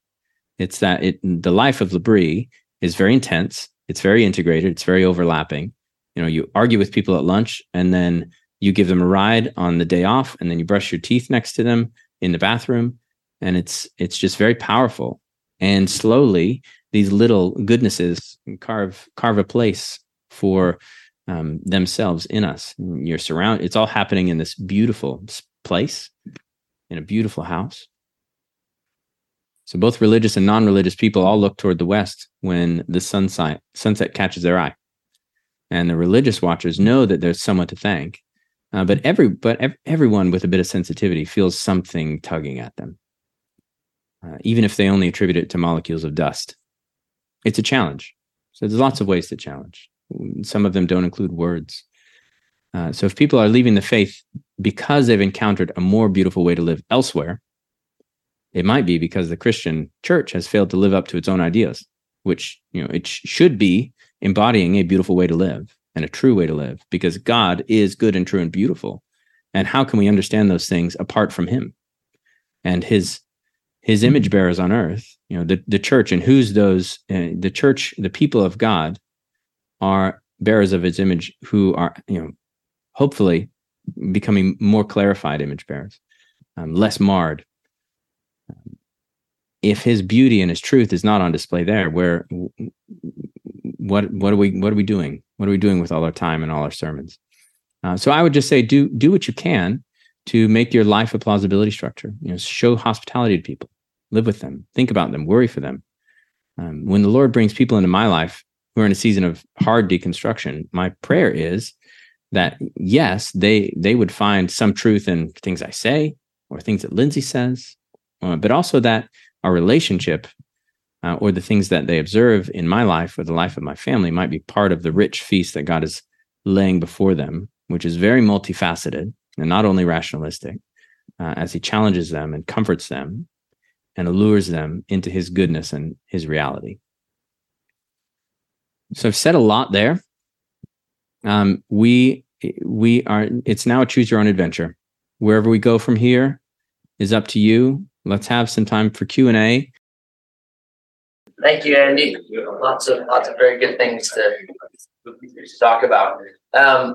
It's that it the life of L'Abri is very intense. It's very integrated. It's very overlapping. You know, you argue with people at lunch and then you give them a ride on the day off and then you brush your teeth next to them in the bathroom and it's it's just very powerful. And slowly these little goodnesses carve carve a place for um, themselves in us. You're surrounded. It's all happening in this beautiful place, in a beautiful house. So both religious and non-religious people all look toward the west when the sunset sunset catches their eye, and the religious watchers know that there's someone to thank. Uh, but every but ev- everyone with a bit of sensitivity feels something tugging at them, uh, even if they only attribute it to molecules of dust. It's a challenge. So there's lots of ways to challenge. Some of them don't include words. Uh, so if people are leaving the faith because they've encountered a more beautiful way to live elsewhere, it might be because the Christian church has failed to live up to its own ideas, which, you know, it sh- should be embodying a beautiful way to live and a true way to live because God is good and true and beautiful. And how can we understand those things apart from him and his his image bearers on earth, you know, the, the church and who's those, uh, the church, the people of God are bearers of his image who are, you know, hopefully becoming more clarified image bearers, um, less marred if his beauty and his truth is not on display there, where what what are we what are we doing? What are we doing with all our time and all our sermons? Uh, so I would just say do do what you can to make your life a plausibility structure. You know, show hospitality to people, live with them, think about them, worry for them. Um, when the Lord brings people into my life who are in a season of hard deconstruction, my prayer is that yes, they they would find some truth in things I say or things that Lindsay says, uh, but also that our relationship uh, or the things that they observe in my life or the life of my family might be part of the rich feast that God is laying before them, which is very multifaceted and not only rationalistic, uh, as He challenges them and comforts them and allures them into His goodness and His reality. So I've said a lot there. Um, we we are. It's now a choose your own adventure. Wherever we go from here is up to you. Let's have some time for Q and A. Thank you, Andy. Lots of lots of very good things to, to talk about. Um,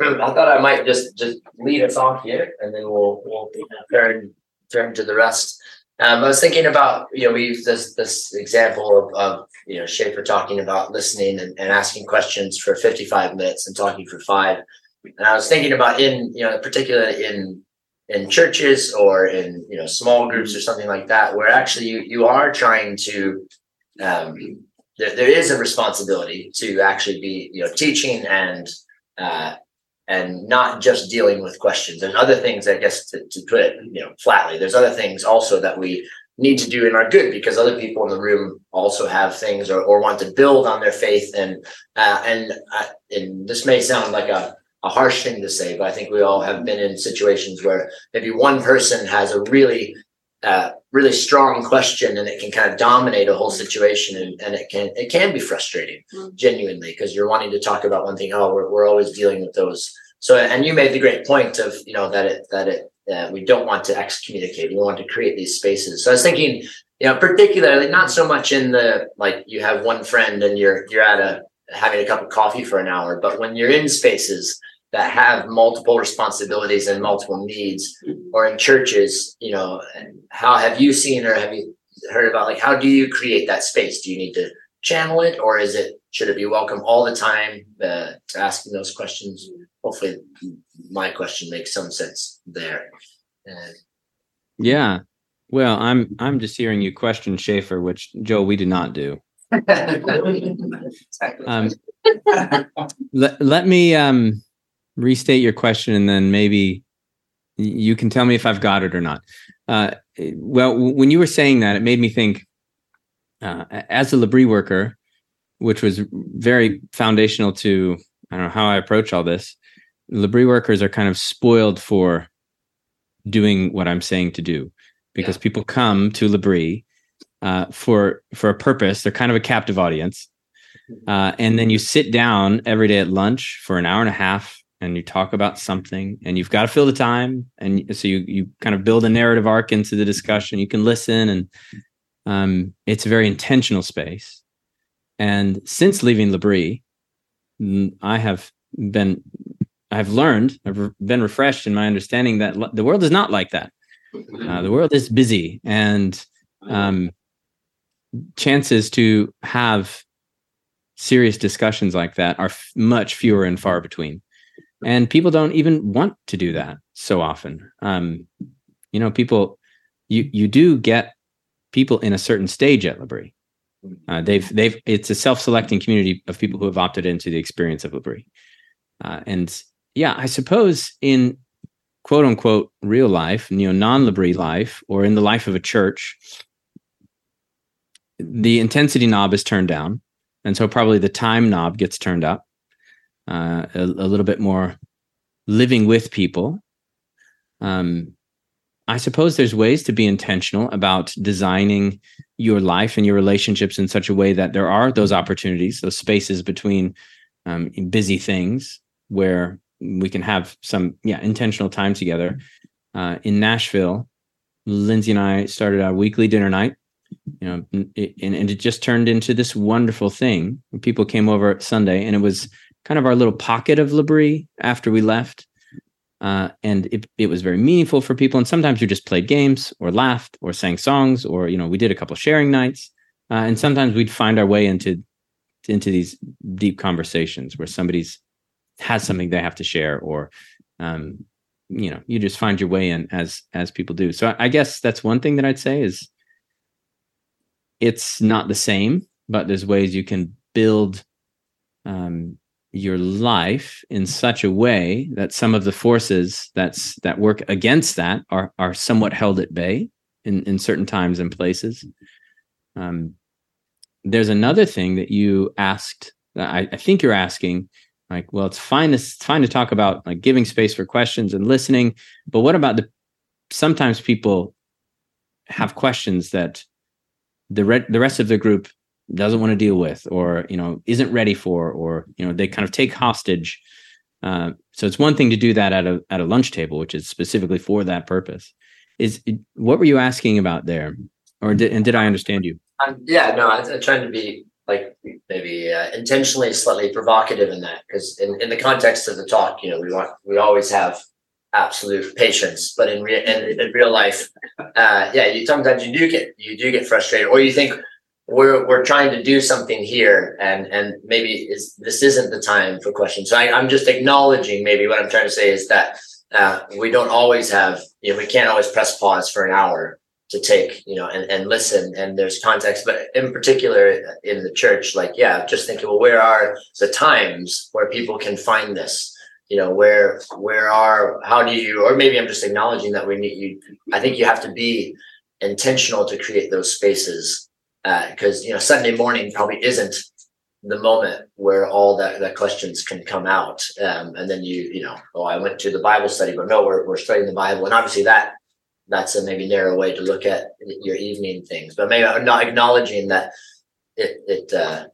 I thought I might just just lead us off here, and then we'll we'll turn turn to the rest. Um, I was thinking about you know we use this this example of, of you know Schaeffer talking about listening and, and asking questions for 55 minutes and talking for five, and I was thinking about in you know particularly in in churches or in you know small groups or something like that where actually you you are trying to um, there, there is a responsibility to actually be you know teaching and uh, and not just dealing with questions. And other things i guess to, to put it you know flatly there's other things also that we need to do and are good because other people in the room also have things or, or want to build on their faith and uh, and uh, and this may sound like a a harsh thing to say, but I think we all have been in situations where maybe one person has a really uh, really strong question and it can kind of dominate a whole situation and, and it can it can be frustrating mm-hmm. genuinely because you're wanting to talk about one thing oh we're, we're always dealing with those so and you made the great point of you know that it that it uh, we don't want to excommunicate we want to create these spaces so i was thinking you know particularly not so much in the like you have one friend and you're you're at a having a cup of coffee for an hour but when you're in spaces that have multiple responsibilities and multiple needs or in churches you know and how have you seen or have you heard about like how do you create that space? Do you need to channel it or is it should it be welcome all the time uh, to asking those questions? Hopefully my question makes some sense there. Uh, yeah. Well i'm i'm just hearing you question schaeffer which joe we do not do. Um, let, let me um restate your question and then maybe you can tell me if I've got it or not. Uh, well, when you were saying that, it made me think uh, as a L'Abri worker, which was very foundational to I don't know how I approach all this. L'Abri workers are kind of spoiled for doing what I'm saying to do because yeah. people come to L'Abri uh, for for a purpose. They're kind of a captive audience, uh, and then you sit down every day at lunch for an hour and a half and you talk about something and you've got to fill the time and so you you kind of build a narrative arc into the discussion. You can listen and um, it's a very intentional space. And since leaving L'Abri i have been i've learned i've been refreshed in my understanding that the world is not like that. Uh, the world is busy and um, chances to have serious discussions like that are f- much fewer and far between and people don't even want to do that so often um, you know people you you do get people in a certain stage at L'Abri. Uh, they've they've it's a self-selecting community of people who have opted into the experience of L'Abri. Uh, and yeah, I suppose in quote unquote real life, you know, non-L'Abri life, or in the life of a church, the intensity knob is turned down, and so probably the time knob gets turned up uh, a, a, little bit more living with people. Um, I suppose there's ways to be intentional about designing your life and your relationships in such a way that there are those opportunities, those spaces between um, busy things where we can have some yeah intentional time together. Uh, in Nashville, Lindsay and I started our weekly dinner night you know and, and it just turned into this wonderful thing people came over sunday and it was kind of our little pocket of L'Abri after we left. Uh, and it, it was very meaningful for people. And sometimes we just played games or laughed or sang songs or, you know, we did a couple sharing nights. Uh, and sometimes we'd find our way into into these deep conversations where somebody's has something they have to share or um, you know you just find your way in as as people do so I, I guess that's one thing that i'd say is it's not the same but there's ways you can build um, your life in such a way that some of the forces that's that work against that are are somewhat held at bay in in certain times and places. Um, there's another thing that you asked I, I think you're asking like well it's fine to, it's fine to talk about like giving space for questions and listening but what about the sometimes people have questions that the re- the rest of the group doesn't want to deal with or you know isn't ready for or you know they kind of take hostage uh, so it's one thing to do that at a at a lunch table which is specifically for that purpose. Is what were you asking about there? Or did and did i understand you? Um, yeah no I, i'm trying to be like maybe uh, intentionally slightly provocative in that because in, in the context of the talk you know we want we always have absolute patience but in, re- in, in real life uh, yeah you sometimes you do get you do get frustrated or you think we're we're trying to do something here and and maybe is this isn't the time for questions. So I, am just acknowledging maybe what i'm trying to say is that uh, we don't always have you know we can't always press pause for an hour to take you know and, and listen and there's context but in particular in the church like yeah just thinking well where are the times where people can find this? You know where where are how do you or maybe i'm just acknowledging that we need you i think you have to be intentional to create those spaces because uh, you know Sunday morning probably isn't the moment where all that, that questions can come out. Um, and then you, you know, oh, I went to the Bible study, but no, we're, we're studying the Bible. And obviously that, that's a maybe narrow way to look at your evening things, but maybe I'm not acknowledging that it, it, uh,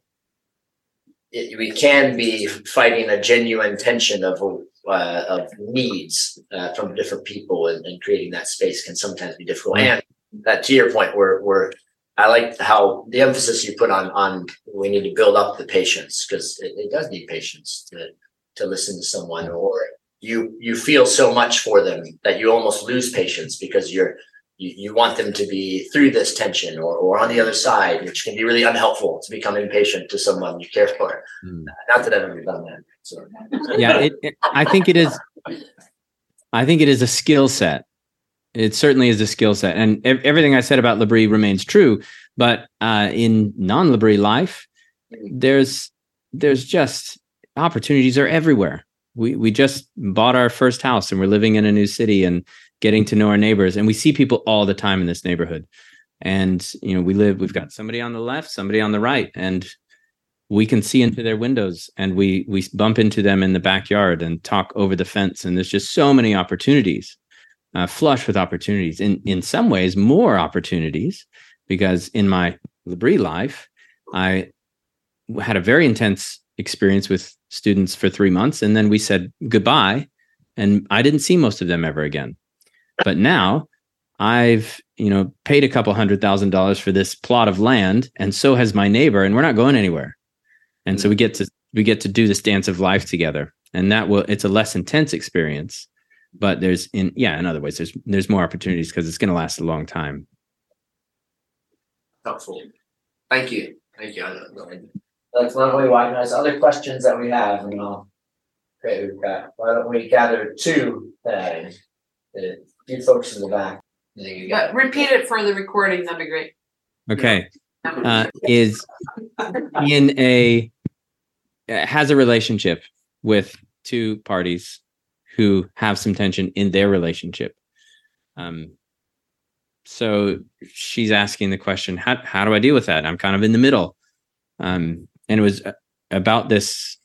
it, we can be fighting a genuine tension of, uh, of needs uh, from different people and, and, creating that space can sometimes be difficult. Mm-hmm. And that to your point, we're, we're, I like how the emphasis you put on on we need to build up the patience because it, it, does need patience to to listen to someone or you you feel so much for them that you almost lose patience because you're you, you want them to be through this tension or, or on the other side, which can be really unhelpful to become impatient to someone you care for. Mm. Not that I've ever done that. So. yeah, it, it, I think it is. I think it is a skill set it certainly is a skill set, and ev- everything I said about L'Abri remains true. But uh, in non-L'Abri life, there's there's just opportunities are everywhere. We we just bought our first house and we're living in a new city and getting to know our neighbors, and we see people all the time in this neighborhood. And you know, we live. We've got somebody on the left, somebody on the right, and we can see into their windows and we we bump into them in the backyard and talk over the fence and there's just so many opportunities uh, flush with opportunities. In in some ways, more opportunities because in my L'Abri life, I had a very intense experience with students for three months, and then we said goodbye, and I didn't see most of them ever again. But now I've you know paid a couple hundred thousand dollars for this plot of land, and so has my neighbor, and we're not going anywhere. And so we get to we get to do this dance of life together, and that will it's a less intense experience but there's in yeah in other ways there's there's more opportunities because it's going to last a long time. Helpful. Thank you. Thank you. That's not only why there's other questions that we have and all okay we've got why don't we gather two uh, a few folks in the back. Yeah, repeat it for the recording that'd be great. Okay. Uh, is in a has a relationship with two parties who have some tension in their relationship. Um, so she's asking the question, how, how do I deal with that? I'm kind of in the middle. Um, and it was uh, about this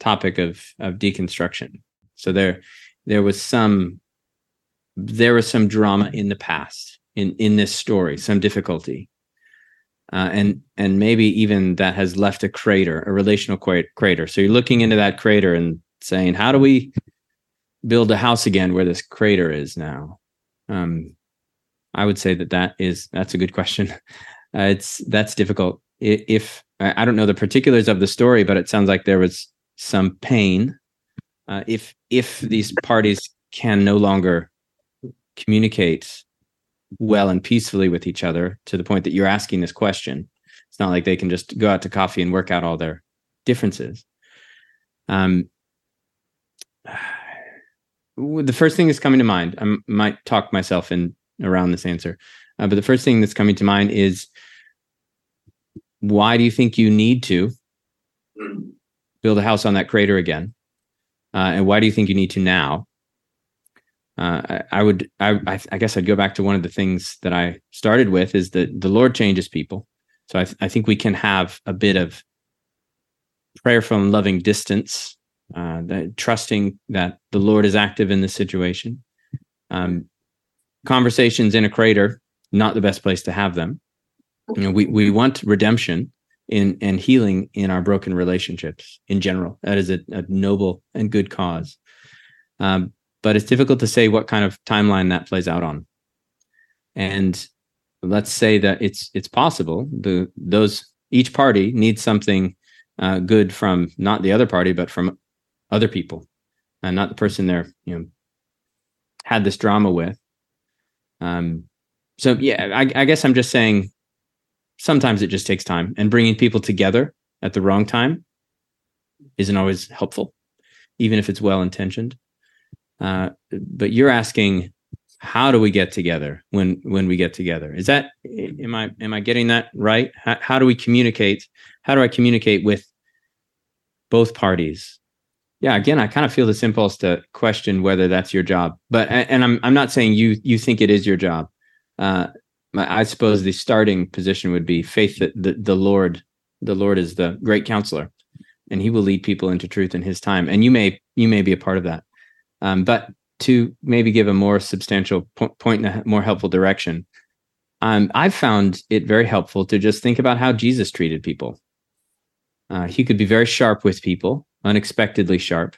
topic of, of deconstruction. So there, there was some, there was some drama in the past in, in this story, some difficulty. Uh, and and maybe even that has left a crater, a relational crater. So you're looking into that crater and saying, how do we build a house again where this crater is now? Um, I would say that that is that's a good question. Uh, it's that's difficult. If I don't know the particulars of the story, but it sounds like there was some pain. Uh, if if these parties can no longer communicate well and peacefully with each other to the point that you're asking this question, it's not like they can just go out to coffee and work out all their differences. Um, the first thing that's coming to mind, I might talk myself in around this answer, uh, but the first thing that's coming to mind is why do you think you need to build a house on that crater again? Uh, and why do you think you need to now? Uh, I, I, would, I, I, guess I'd go back to one of the things that I started with is that the Lord changes people. So I, th- I think we can have a bit of prayerful and loving distance, uh, that, trusting that the Lord is active in the situation. Um, conversations in a crater, not the best place to have them. You know, we, we want redemption in and healing in our broken relationships in general. That is a, a noble and good cause. Um, but it's difficult to say what kind of timeline that plays out on. And let's say that it's it's possible the those each party needs something uh, good from not the other party but from other people and not the person they're you know had this drama with. Um so yeah I, I guess i'm just saying sometimes it just takes time and bringing people together at the wrong time isn't always helpful even if it's well intentioned. Uh, but you're asking how do we get together when when we get together? Is that am i am i getting that right? How, how do we communicate how do i communicate with both parties yeah again i kind of feel this impulse to question whether that's your job but and i'm i'm not saying you you think it is your job uh i suppose the starting position would be faith that the, the lord the lord is the great counselor and he will lead people into truth in his time and you may you may be a part of that um, but to maybe give a more substantial po- point in a more helpful direction, um, I've found it very helpful to just think about how Jesus treated people. Uh, he could be very sharp with people, unexpectedly sharp.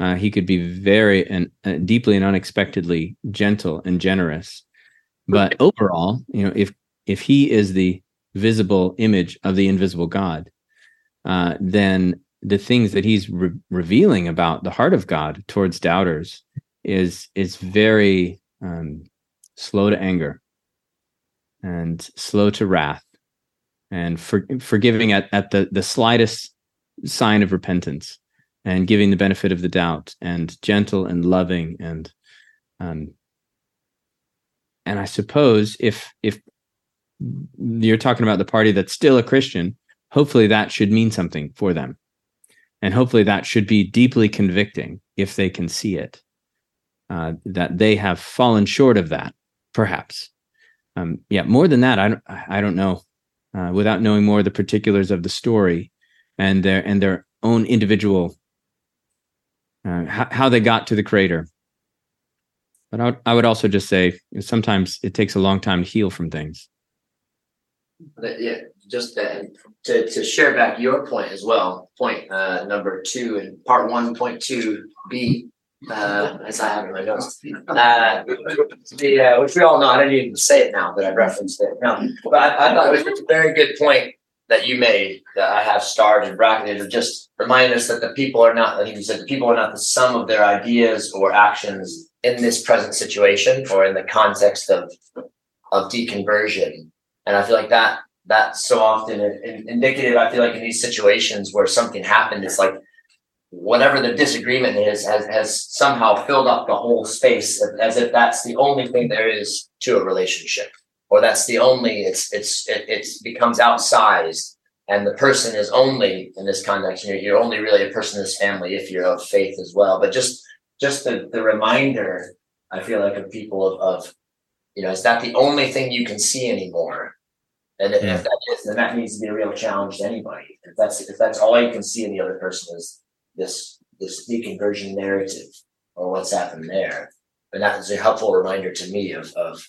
Uh, he could be very and uh, deeply and unexpectedly gentle and generous. But overall, you know, if if he is the visible image of the invisible God, uh, then the things that he's re- revealing about the heart of God towards doubters is is very um, slow to anger and slow to wrath and for, forgiving at, at the, the slightest sign of repentance and giving the benefit of the doubt and gentle and loving and um, and I suppose if if you're talking about the party that's still a Christian, hopefully that should mean something for them. And hopefully that should be deeply convicting if they can see it uh, that they have fallen short of that, perhaps. Um, yeah, more than that, I don't, I don't know. Uh, without knowing more of the particulars of the story and their and their own individual uh, how, how they got to the crater. But I would, I would also just say sometimes it takes a long time to heal from things. Yeah, just to, to, share back your point as well. Point uh, number two and part one, point two B uh, as I have in my notes. Uh, the, uh, which we all know, I didn't even say it now, but I referenced it. No, but I, I thought it was a very good point that you made that I have starred and bracketed of just reminding us that the people are not, think you said, the people are not the sum of their ideas or actions in this present situation or in the context of of deconversion. And I feel like that that's so often indicative. I feel like in these situations where something happened, it's like whatever the disagreement is has, has somehow filled up the whole space as if that's the only thing there is to a relationship or that's the only it's it's it it's becomes outsized and the person is only in this context you're, you're only really a person in this family if you're of faith as well but just just the, the reminder i feel like of people of, of you know is that the only thing you can see anymore and yeah. if that is then that needs to be a real challenge to anybody if that's if that's all you can see in the other person is this this deconversion narrative or what's happened there. And that is a helpful reminder to me of of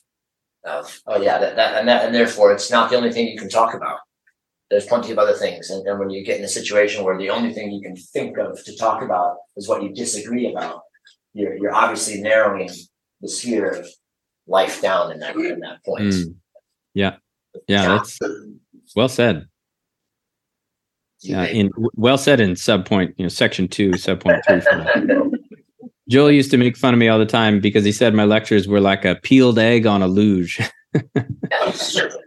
of oh yeah that, that and that and therefore it's not the only thing you can talk about. There's plenty of other things. And, and when you get in a situation where the only thing you can think of to talk about is what you disagree about, you're you're obviously narrowing the sphere of life down in that in that point. Mm. Yeah. Yeah, that's well said. Yeah, in well said in subpoint, you know, section two, subpoint three. Joel used to make fun of me all the time because he said my lectures were like a peeled egg on a luge. They're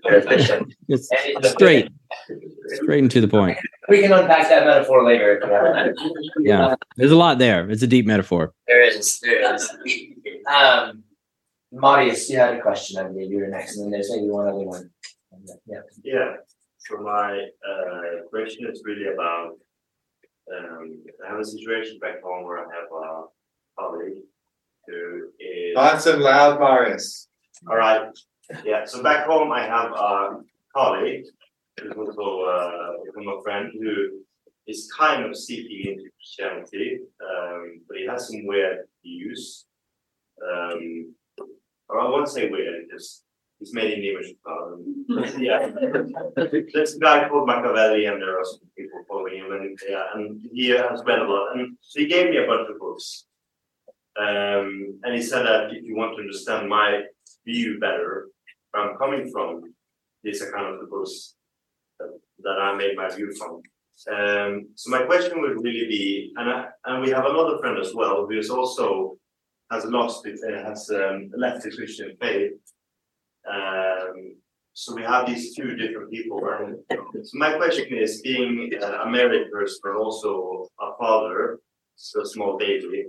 efficient. It's straight, straight and to the point. We can unpack that metaphor later. if you have Yeah, there's a lot there. It's a deep metaphor. There is, there is. Um, Marius, you had a question, I believe you were next, and then there's maybe one other one. Yeah. Yeah, so my uh, question is really about, um, I have a situation back home where I have a colleague who is. Nice and loud, Marius. All right, yeah, so back home I have a colleague who's also uh, a friend who is kind of seeking into Christianity, um, but he has some weird views. Um, or I won't say weird, just he's made in the image of God. yeah, there's a guy called Machiavelli, and there are some people following him, and yeah, and he has read a lot, and so he gave me a bunch of books. Um, and he said that if you want to understand my view better, where I'm coming from, are kind of the books that, that I made my view from. Um, so my question would really be, and I, and we have another friend as well who is also has lost it, uh, has um, left the Christian faith. Um, so we have these two different people. And so my question is, being uh, a married person, also a father, so small baby,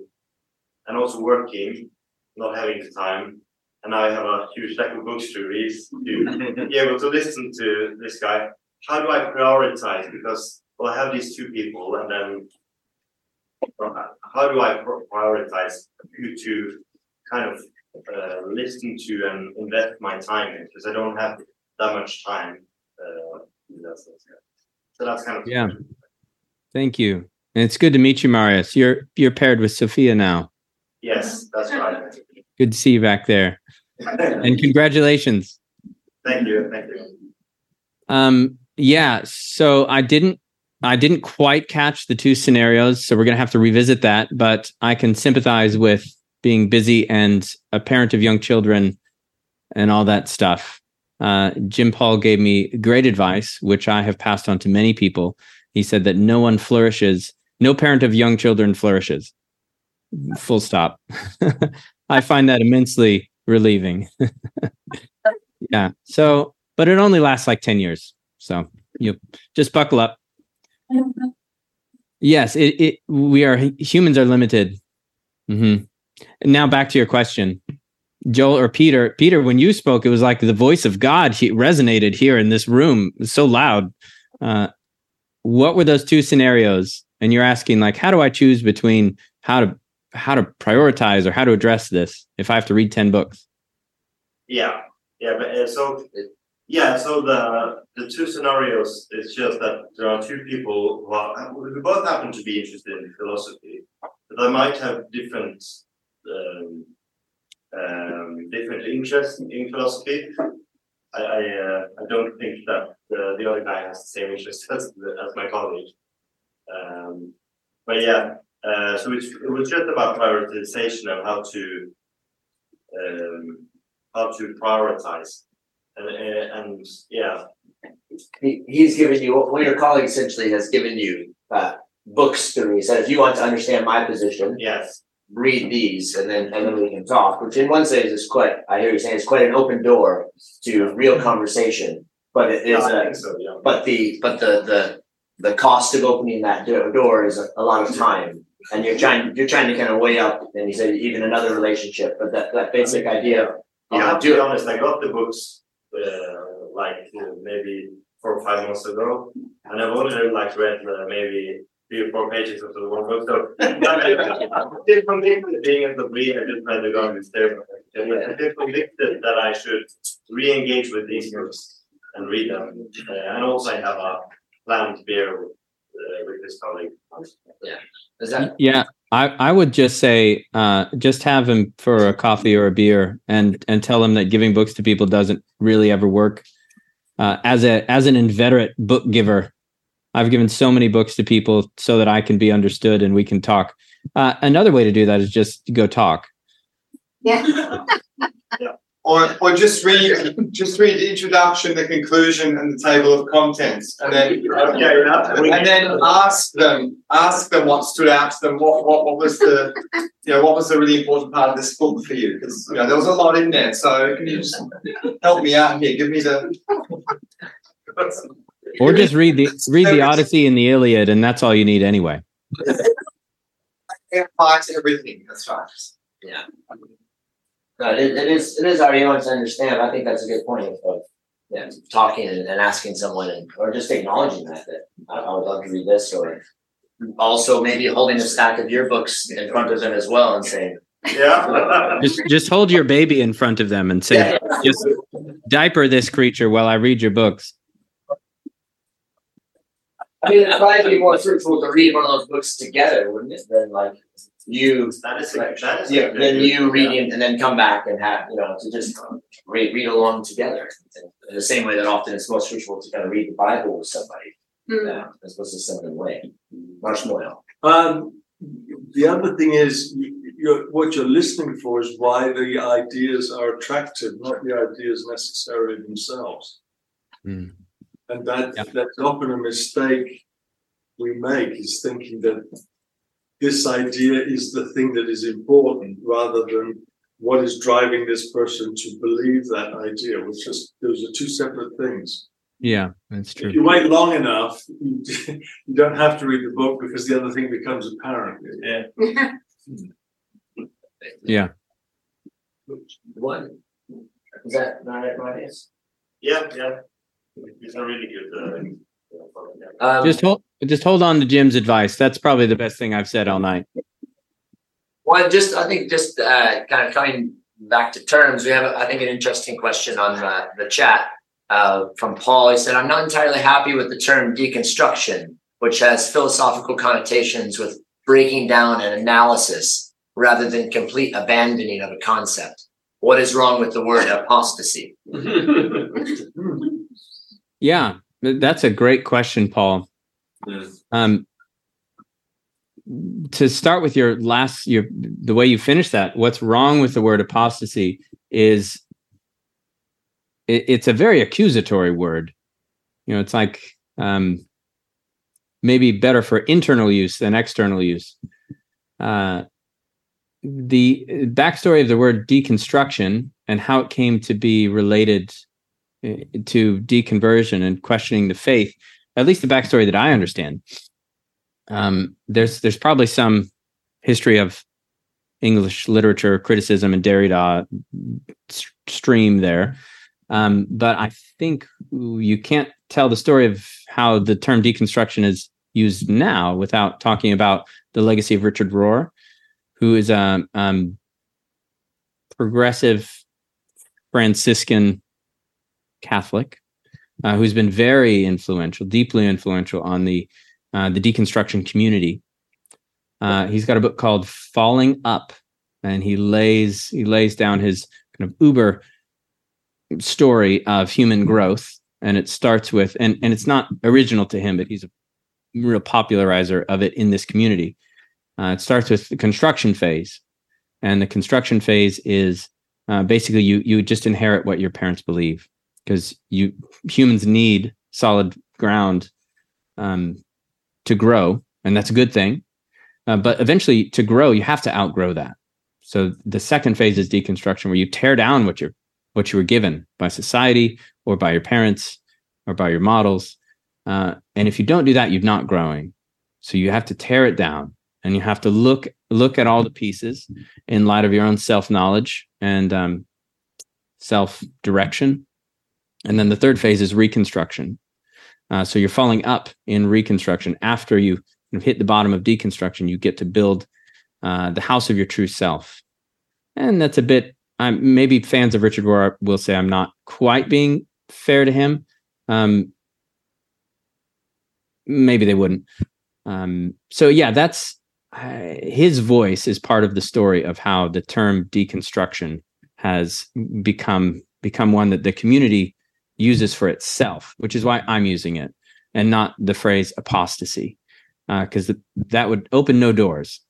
and also working, not having the time, and now I have a huge stack of books to read to be able to listen to this guy. How do I prioritize? Because well, I have these two people, and then how do I prioritize who to kind of uh, listen to and invest my time in? Because I don't have that much time. Uh, that's, so that's kind of yeah. Thank you, and it's good to meet you, Marius. You're you're paired with Sophia now. Yes, that's right. Good to see you back there, and congratulations. Thank you, thank you. Um, yeah. So I didn't I didn't quite catch the two scenarios, so we're going to have to revisit that. But I can sympathize with being busy and a parent of young children and all that stuff. Uh, Jim Paul gave me great advice, which I have passed on to many people. He said that no one flourishes, no parent of young children flourishes. Full stop. I find that immensely relieving. yeah. So, but it only lasts like 10 years. So you just buckle up. Yes, it, it we are humans are limited. Mm-hmm. Now back to your question, Joel or Peter. Peter, when you spoke, it was like the voice of God he resonated here in this room. So loud. Uh, what were those two scenarios? And you're asking like, how do I choose between how to how to prioritize or how to address this if I have to read ten books? Yeah, yeah, but uh, so yeah, so the the two scenarios is just that there are two people who, are, who both happen to be interested in philosophy, but they might have different um, um, different interests in philosophy. I I, uh, I don't think that the, the other guy has the same interest as as my colleague. Um, but yeah, so it's, it was just about prioritization of how to um, how to prioritize and, and yeah. He, he's given you, one of your colleagues essentially has given you uh, books to read. Said, if you want to understand my position, yes, read these, and then and then we can talk. Which in one sense is quite, I hear you saying, it's quite an open door to real conversation. But it is, yeah, so, yeah. but the but the the the cost of opening that door is a, a lot of time and you're trying you're trying to kind of weigh up and you said even another relationship but that that basic I mean, idea you know, to be honest i got the books uh, like uh, maybe four or five months ago, and I've only like read uh, maybe three or four pages of the one book. So from being at L'Abri, I just read the Garden Stairway. I feel convicted that I should re-engage with these books and read them. Uh, and also, I have a planned beer with, uh, with this colleague. Yeah. Is that? Yeah. I, I would just say uh, just have him for a coffee or a beer and and tell him that giving books to people doesn't really ever work. Uh, as a as an inveterate book giver, I've given so many books to people so that I can be understood and we can talk. Uh, another way to do that is just go talk. Yeah. yeah. Or or just read just read the introduction, the conclusion, and the table of contents, and then Okay, and then ask them ask them what stood out to them. What what, what was the you know what was the really important part of this book for you? Because you know there was a lot in there. So can you just help me out here? Give me the Or just read the read the Odyssey and the Iliad, and that's all you need anyway. apply to everything. That's right. Yeah. No, it, it is it is our young to understand. I think that's a good point of, of yeah, talking and, and asking someone and or just acknowledging that that I, I would love to read this or also maybe holding a stack of your books in front of them as well and saying Yeah. Just just hold your baby in front of them and say, yeah, just diaper this creature while I read your books. I mean it'd probably be more fruitful to read one of those books together, wouldn't it? Than like you That is a, that is a yeah, good- then you reading and then come back and have, you know, to just read, read along together. In the same way that often it's most fruitful to kind of read the Bible with somebody. Yeah, as opposed to similar way. Much more. Um, the other thing is, you're, what you're listening for is why the ideas are attractive, not the ideas necessarily themselves. Mm. And that Yeah. that's often a mistake we make is thinking that this idea is the thing that is important rather than what is driving this person to believe that idea, which is those are two separate things. Yeah, that's true. If true. you wait long enough, you, you don't have to read the book because the other thing becomes apparent. Yeah. Yeah. What? Is that not right, Marius? Yeah, yeah. These are really good. Uh, Um, Just hold just hold on to Jim's advice. That's probably the best thing I've said all night. Well, just I think just uh, kind of coming back to terms, we have I think an interesting question on uh, the chat uh, from Paul. He said, "I'm not entirely happy with the term deconstruction, which has philosophical connotations with breaking down and analysis rather than complete abandoning of a concept. What is wrong with the word apostasy?" Yeah, that's a great question, Paul. Um, to start with your last, your the way you finished that, what's wrong with the word apostasy is it, it's a very accusatory word. You know, it's like um, maybe better for internal use than external use. Uh, the backstory of the word deconstruction and how it came to be related uh, to deconversion and questioning the faith, at least the backstory that I understand. Um, there's there's probably some history of English literature criticism and Derrida stream there, um, but I think you can't tell the story of how the term deconstruction is used now without talking about the legacy of Richard Rohr, who is a um, progressive Franciscan Catholic, uh, who's been very influential, deeply influential on the uh, the deconstruction community. Uh, he's got a book called "Falling Up," and he lays he lays down his kind of uber story of human growth, and it starts with and and it's not original to him, but he's a real popularizer of it in this community. Uh, it starts with the construction phase, and the construction phase is uh, basically you you just inherit what your parents believe because you humans need solid ground um, to grow, and that's a good thing. Uh, but eventually, to grow, you have to outgrow that. So the second phase is deconstruction, where you tear down what you're what you were given by society or by your parents or by your models. Uh, and if you don't do that, you're not growing. So you have to tear it down, and you have to look look at all the pieces in light of your own self knowledge and um, self direction. And then the third phase is reconstruction. Uh, so you're falling up in reconstruction after you hit the bottom of deconstruction. You get to build uh, the house of your true self, and that's a bit. Um, maybe fans of Richard Rohr will say I'm not quite being fair to him. Um, maybe they wouldn't. Um, so yeah, that's uh, his voice is part of the story of how the term deconstruction has become become one that the community uses for itself, which is why I'm using it and not the phrase apostasy, because that would open no doors,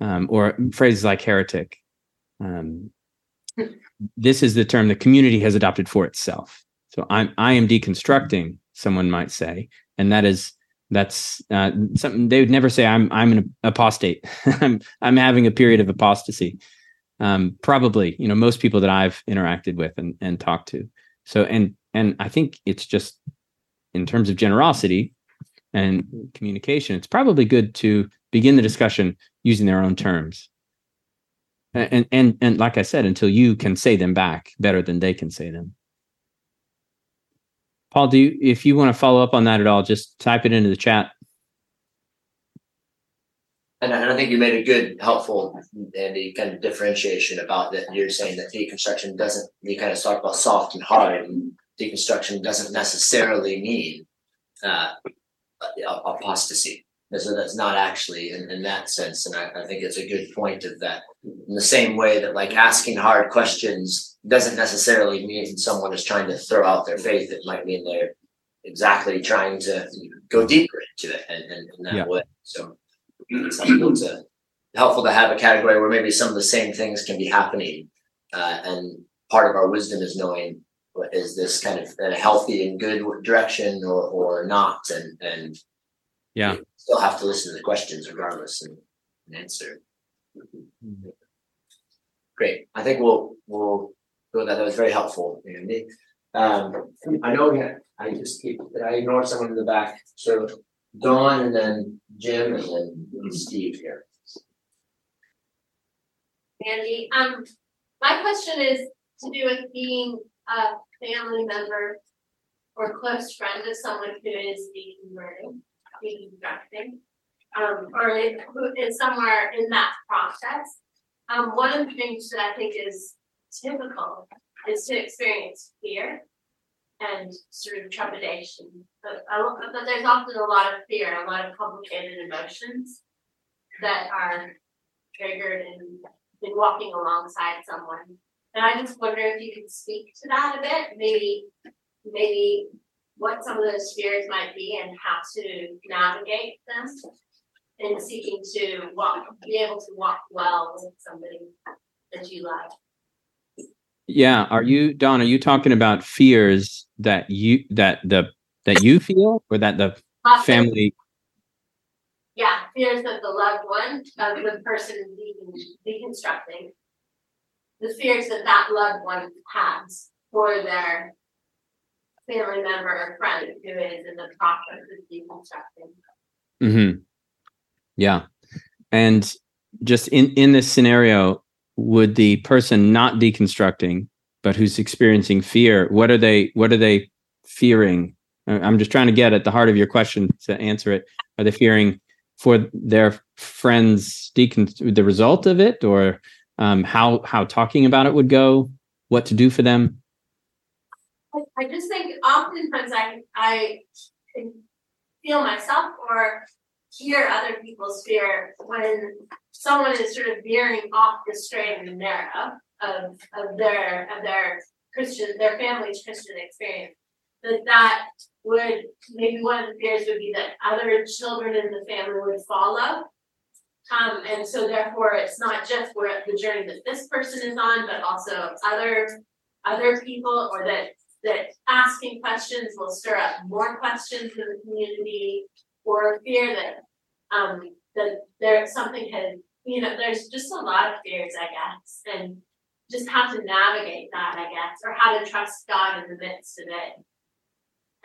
um, or phrases like heretic. Um, this is the term the community has adopted for itself. So I'm I am deconstructing, someone might say, and that is that's uh, something they would never say. I'm I'm an apostate. I'm I'm having a period of apostasy. Um, probably, you know, most people that I've interacted with and and talked to. So and and I think it's just in terms of generosity and communication, it's probably good to begin the discussion using their own terms. And and and like I said, until you can say them back better than they can say them. Paul, do you, if you want to follow up on that at all, just type it into the chat. And I, think you made a good, helpful, Andy, kind of differentiation about that. You're saying that deconstruction doesn't, you kind of talk about soft and hard, and deconstruction doesn't necessarily mean uh, apostasy. So that's not actually in, in that sense. And I, I think it's a good point of that. In the same way that, like, asking hard questions doesn't necessarily mean someone is trying to throw out their faith. It might mean they're exactly trying to go deeper into it and, and in that yeah. way. So it's helpful to helpful to have a category where maybe some of the same things can be happening. Uh, and part of our wisdom is knowing is this kind of a healthy and good direction or or not? And and yeah. still have to listen to the questions regardless and, and answer. Mm-hmm. great. I think we'll we'll go that. That was very helpful andy. Um, i know yeah, i just keep i ignore someone in the back? So Dawn and then Jim and then Steve here. Andy, um, my question is to do with being a family member or close friend of someone who is deconverting, deconstructing, um, or who is somewhere in that process. Um, one of the things that I think is typical is to experience fear and sort of trepidation. But, but there's often a lot of fear, a lot of complicated emotions that are triggered in, in walking alongside someone. And I just wonder if you could speak to that a bit, maybe maybe what some of those fears might be and how to navigate them in seeking to walk, be able to walk well with somebody that you love. Yeah, are you Don? Are you talking about fears that you that the that you feel, or that the family? Yeah, fears that the loved one of the person being deconstructing, the fears that that loved one has for their family member or friend who is in the process of deconstructing. Hmm. Yeah, and just in in this scenario, would the person not deconstructing but who's experiencing fear what are they what are they fearing i'm just trying to get at the heart of your question to answer it are they fearing for their friends decon the result of it or um, how how talking about it would go what to do for them i just think oftentimes i i feel myself or hear other people's fear when someone is sort of veering off the straight and narrow of, of their of their Christian their family's Christian experience. That that would maybe one of the fears would be that other children in the family would follow. Um, and so therefore it's not just where the journey that this person is on, but also other other people or that that asking questions will stir up more questions in the community or fear that um, that there something has you know there's just a lot of fears i guess and just how to navigate that i guess or how to trust god in the midst of it.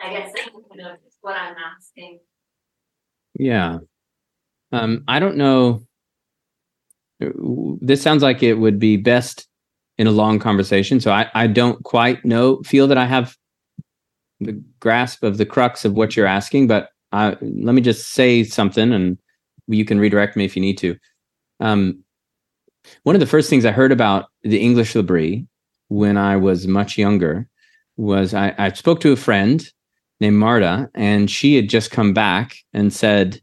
I guess that's kind of what i'm asking. Yeah um i don't know this sounds like it would be best in a long conversation so i i don't quite know feel that i have the grasp of the crux of what you're asking but uh, let me just say something and you can redirect me if you need to. Um, one of the first things I heard about the English L'Abri when I was much younger was I, I spoke to a friend named Marta, and she had just come back and said,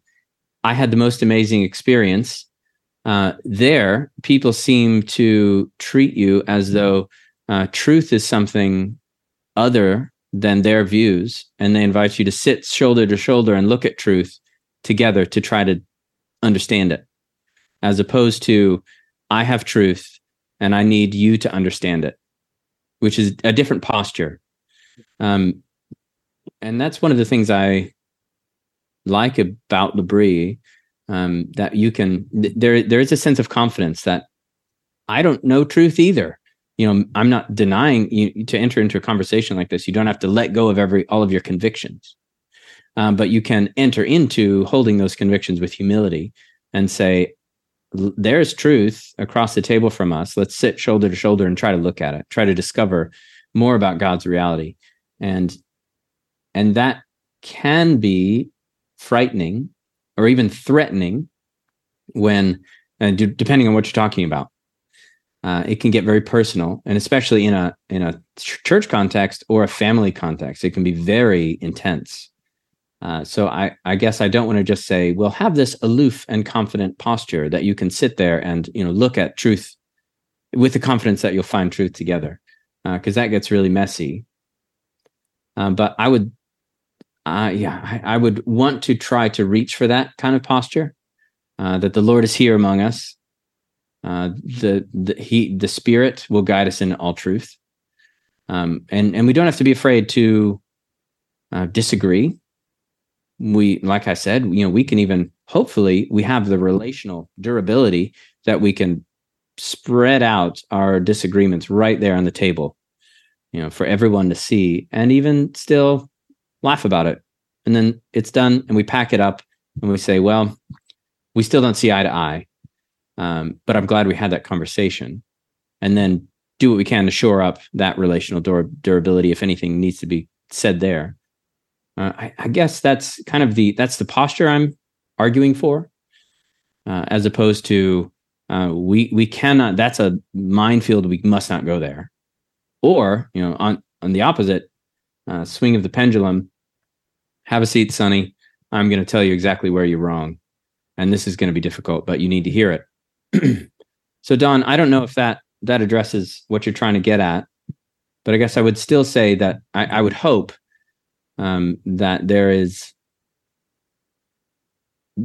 I had the most amazing experience. Uh, there, people seem to treat you as though uh, truth is something other than their views, and they invite you to sit shoulder to shoulder and look at truth together to try to understand it, as opposed to I have truth and I need you to understand it, which is a different posture. Um, and that's one of the things I like about L'Abri, um, that you can th- there there is a sense of confidence that I don't know truth either. You know, I'm not denying you to enter into a conversation like this. You don't have to let go of every all of your convictions, um, but you can enter into holding those convictions with humility and say, "There's truth across the table from us. Let's sit shoulder to shoulder and try to look at it. Try to discover more about God's reality." And and that can be frightening or even threatening when, and d- depending on what you're talking about, uh, it can get very personal, and especially in a in a church context or a family context, it can be very intense. Uh, so I, I guess I don't want to just say, well, have this aloof and confident posture that you can sit there and you know look at truth with the confidence that you'll find truth together, because uh, that gets really messy. Um, but I would uh, yeah, I, I, would want to try to reach for that kind of posture. Uh, that the Lord is here among us. Uh, the the he the Spirit will guide us in all truth, um, and and we don't have to be afraid to uh, disagree. We, like I said, you know, we can even hopefully we have the relational durability that we can spread out our disagreements right there on the table, you know, for everyone to see, and even still laugh about it. And then it's done and we pack it up and we say, well, we still don't see eye to eye. Um, but I'm glad we had that conversation. And then do what we can to shore up that relational dur- durability if anything needs to be said there. Uh, I, I, guess that's kind of the that's the posture I'm arguing for, uh, as opposed to uh, we we cannot. That's a minefield. We must not go there. Or you know, on on the opposite uh, swing of the pendulum, have a seat, Sonny. I'm going to tell you exactly where you're wrong. And this is going to be difficult, but you need to hear it. so, Don, I don't know if that that addresses what you're trying to get at, but I guess I would still say that I, I would hope um, that there is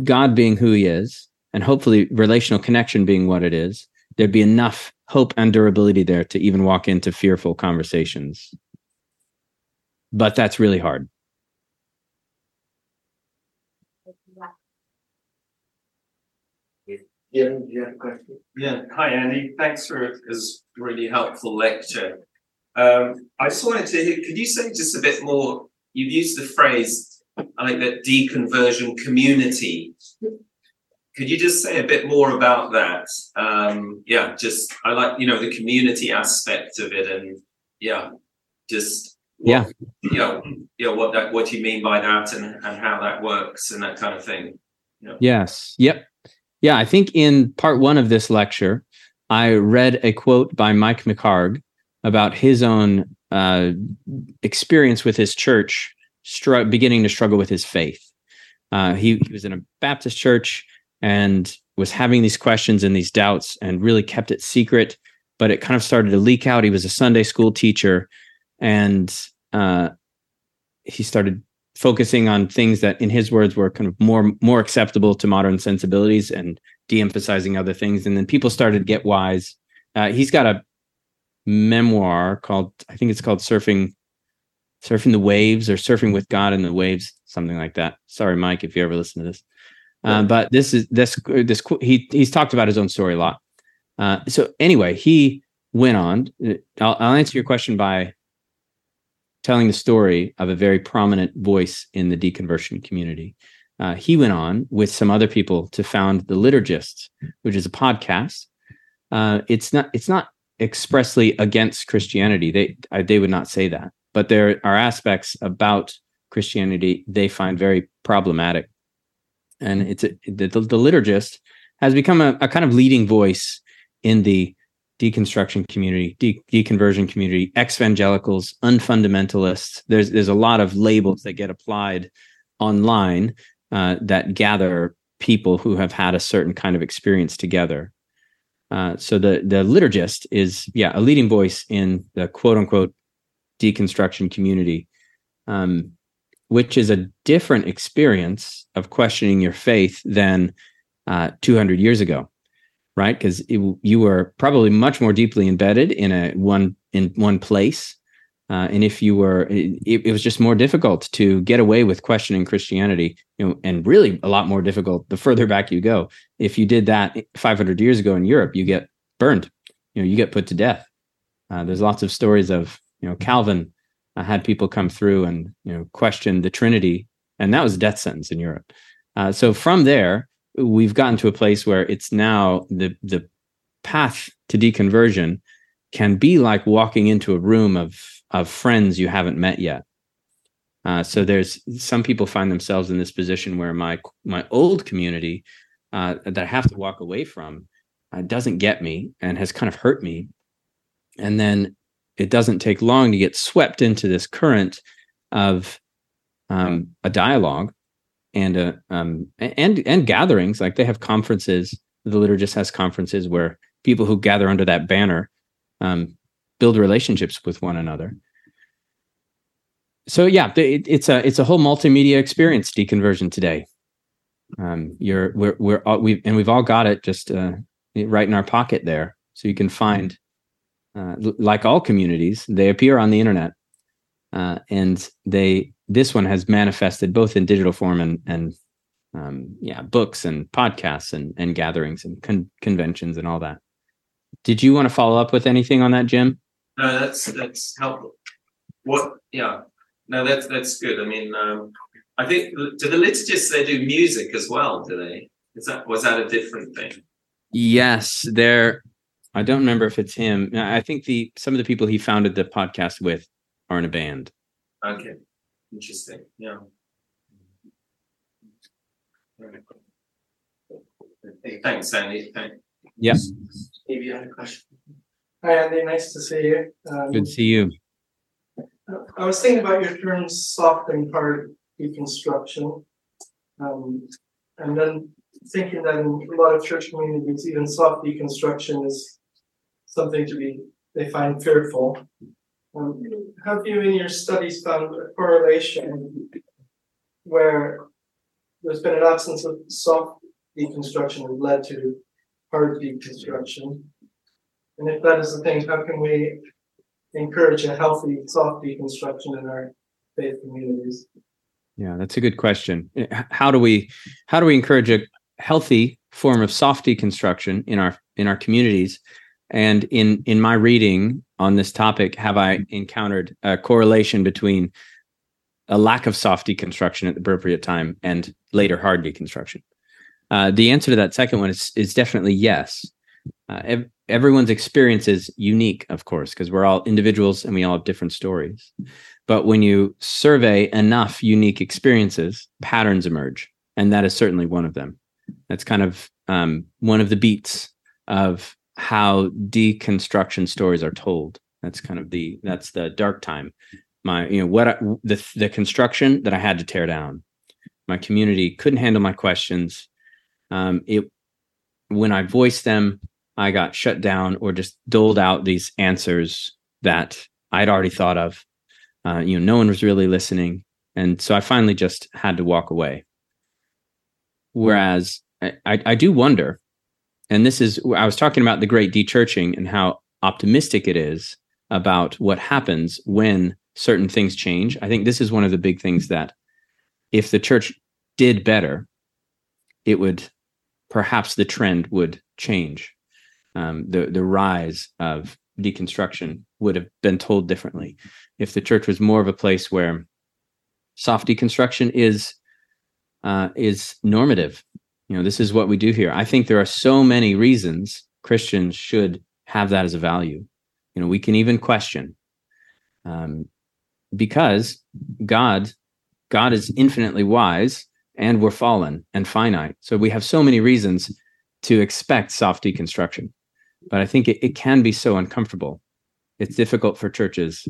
God being who He is, and hopefully relational connection being what it is. There'd be enough hope and durability there to even walk into fearful conversations. But that's really hard. Yeah, you have a question? Yeah. Hi, Andy. Thanks for this really helpful lecture. Um, I just wanted to hear, could you say just a bit more? You've used the phrase, I like that deconversion community. Could you just say a bit more about that? Um, yeah, just, I like, you know, the community aspect of it and yeah, just, what, yeah, you know, you know, what that, what do you mean by that and, and how that works and that kind of thing. You know? Yes. Yep. Yeah, I think in part one of this lecture, I read a quote by Mike McHargue about his own uh, experience with his church, str- beginning to struggle with his faith. Uh, he, he was in a Baptist church and was having these questions and these doubts and really kept it secret, but it kind of started to leak out. He was a Sunday school teacher and uh, he started focusing on things that in his words were kind of more more acceptable to modern sensibilities and de-emphasizing other things. And then people started to get wise. Uh, he's got a memoir called i think it's called surfing surfing the waves or surfing with god in the waves something like that. Sorry mike if you ever listen to this. Uh, but this is this this he he's talked about his own story a lot. Uh, so anyway he went on I'll, I'll answer your question by telling the story of a very prominent voice in the deconversion community. Uh, he went on with some other people to found the Liturgists, which is a podcast. Uh, it's not it's not expressly against Christianity. They they would not say that, but there are aspects about Christianity they find very problematic, and it's a, the, the liturgist has become a, a kind of leading voice in the deconstruction community, de- deconversion community, ex-evangelicals, unfundamentalists. There's there's a lot of labels that get applied online uh, that gather people who have had a certain kind of experience together. Uh, so the the liturgist is yeah a leading voice in the quote unquote deconstruction community, um, which is a different experience of questioning your faith than uh, 200 years ago. Right? Because you were probably much more deeply embedded in a one in one place. Uh, and if you were, it, it, was just more difficult to get away with questioning Christianity, you know, and really a lot more difficult the further back you go. If you did that 500 years ago in Europe, you get burned, you know, you get put to death. Uh, there's lots of stories of, you know, Calvin uh, had people come through and, you know, question the Trinity, and that was death sentence in Europe. Uh, so from there, we've gotten to a place where it's now the the path to deconversion can be like walking into a room of of friends you haven't met yet. Uh, so there's some people find themselves in this position where my my old community uh, that I have to walk away from uh, doesn't get me and has kind of hurt me, and then it doesn't take long to get swept into this current of um, a dialogue and uh, um, and and gatherings like they have conferences. The liturgist has conferences where people who gather under that banner um, build relationships with one another. So yeah, it, it's a it's a whole multimedia experience deconversion today. Um, you're we're we're all, we and we've all got it just uh, right in our pocket there, so you can find. Uh, like all communities, they appear on the internet, uh, and they this one has manifested both in digital form and and um, yeah, books and podcasts and and gatherings and con- conventions and all that. Did you want to follow up with anything on that, Jim? No, that's that's helpful. What? Yeah, no, that's that's good. I mean, um, I think do the liturgists they do music as well? Do they? Is that was that a different thing? Yes, there. I don't remember if it's him. I think the some of the people he founded the podcast with are in a band. Okay. Interesting. Yeah. Thanks, Andy. Thanks. Yes. Maybe you had a question. Hi, Andy. Nice to see you. Um, Good to see you. I was thinking about your term soft and hard deconstruction. Um, and then thinking that in a lot of church communities, even soft deconstruction is something to be, they find fearful. Have you in your studies found a correlation where there's been an absence of soft deconstruction that led to hard deconstruction? And if that is the thing, how can we encourage a healthy soft deconstruction in our faith communities? Yeah, that's a good question. Eh, how do we how do we encourage a healthy form of soft deconstruction in our in our communities? And in in my reading on this topic, have I encountered a correlation between a lack of soft deconstruction at the appropriate time and later hard deconstruction? Uh, the answer to that second one is is definitely yes. Uh, ev- everyone's experience is unique, of course, because we're all individuals and we all have different stories. But when you survey enough unique experiences, patterns emerge, and that is certainly one of them. That's kind of um, one of the beats of how deconstruction stories are told. That's kind of the that's the dark time. My you know what I, the the construction that I had to tear down. My community couldn't handle my questions. Um, it when I voiced them, I got shut down or just doled out these answers that I'd already thought of. Uh, you know, no one was really listening, and so I finally just had to walk away. Whereas I, I, I do wonder and this is I was talking about the great dechurching and how optimistic it is about what happens when certain things change. I think this is one of the big things that if the church did better, it would perhaps the trend would change. Um, the the rise of deconstruction would have been told differently if the church was more of a place where soft deconstruction is uh, is normative you know this is what we do here. I think there are so many reasons christians should have that as a value. You know we can even question um, because god god is infinitely wise and we're fallen and finite. So we have so many reasons to expect soft deconstruction. But i think it, it can be so uncomfortable. It's difficult for churches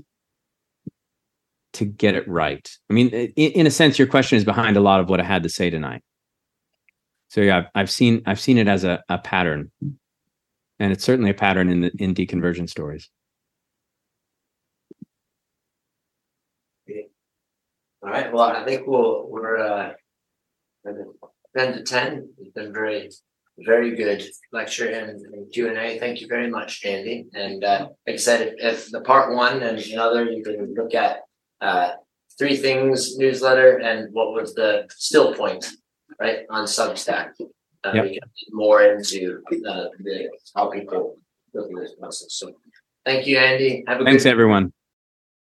to get it right. I mean in, in a sense your question is behind a lot of what i had to say tonight so yeah, I've, seen I've seen it as a, a pattern, and it's certainly a pattern in the in deconversion stories. All right. Well, I think we'll we're uh, ten to ten. It's been very very good lecture and, and Q and A. Thank you very much, Andy. And uh, like I said, if, if the part one and another, you can look at uh, three things newsletter and what was the still point, right on Substack. Uh, Yep. We can get more into uh, the how people go through this process. So, thank you, Andy. Have a Thanks, everyone.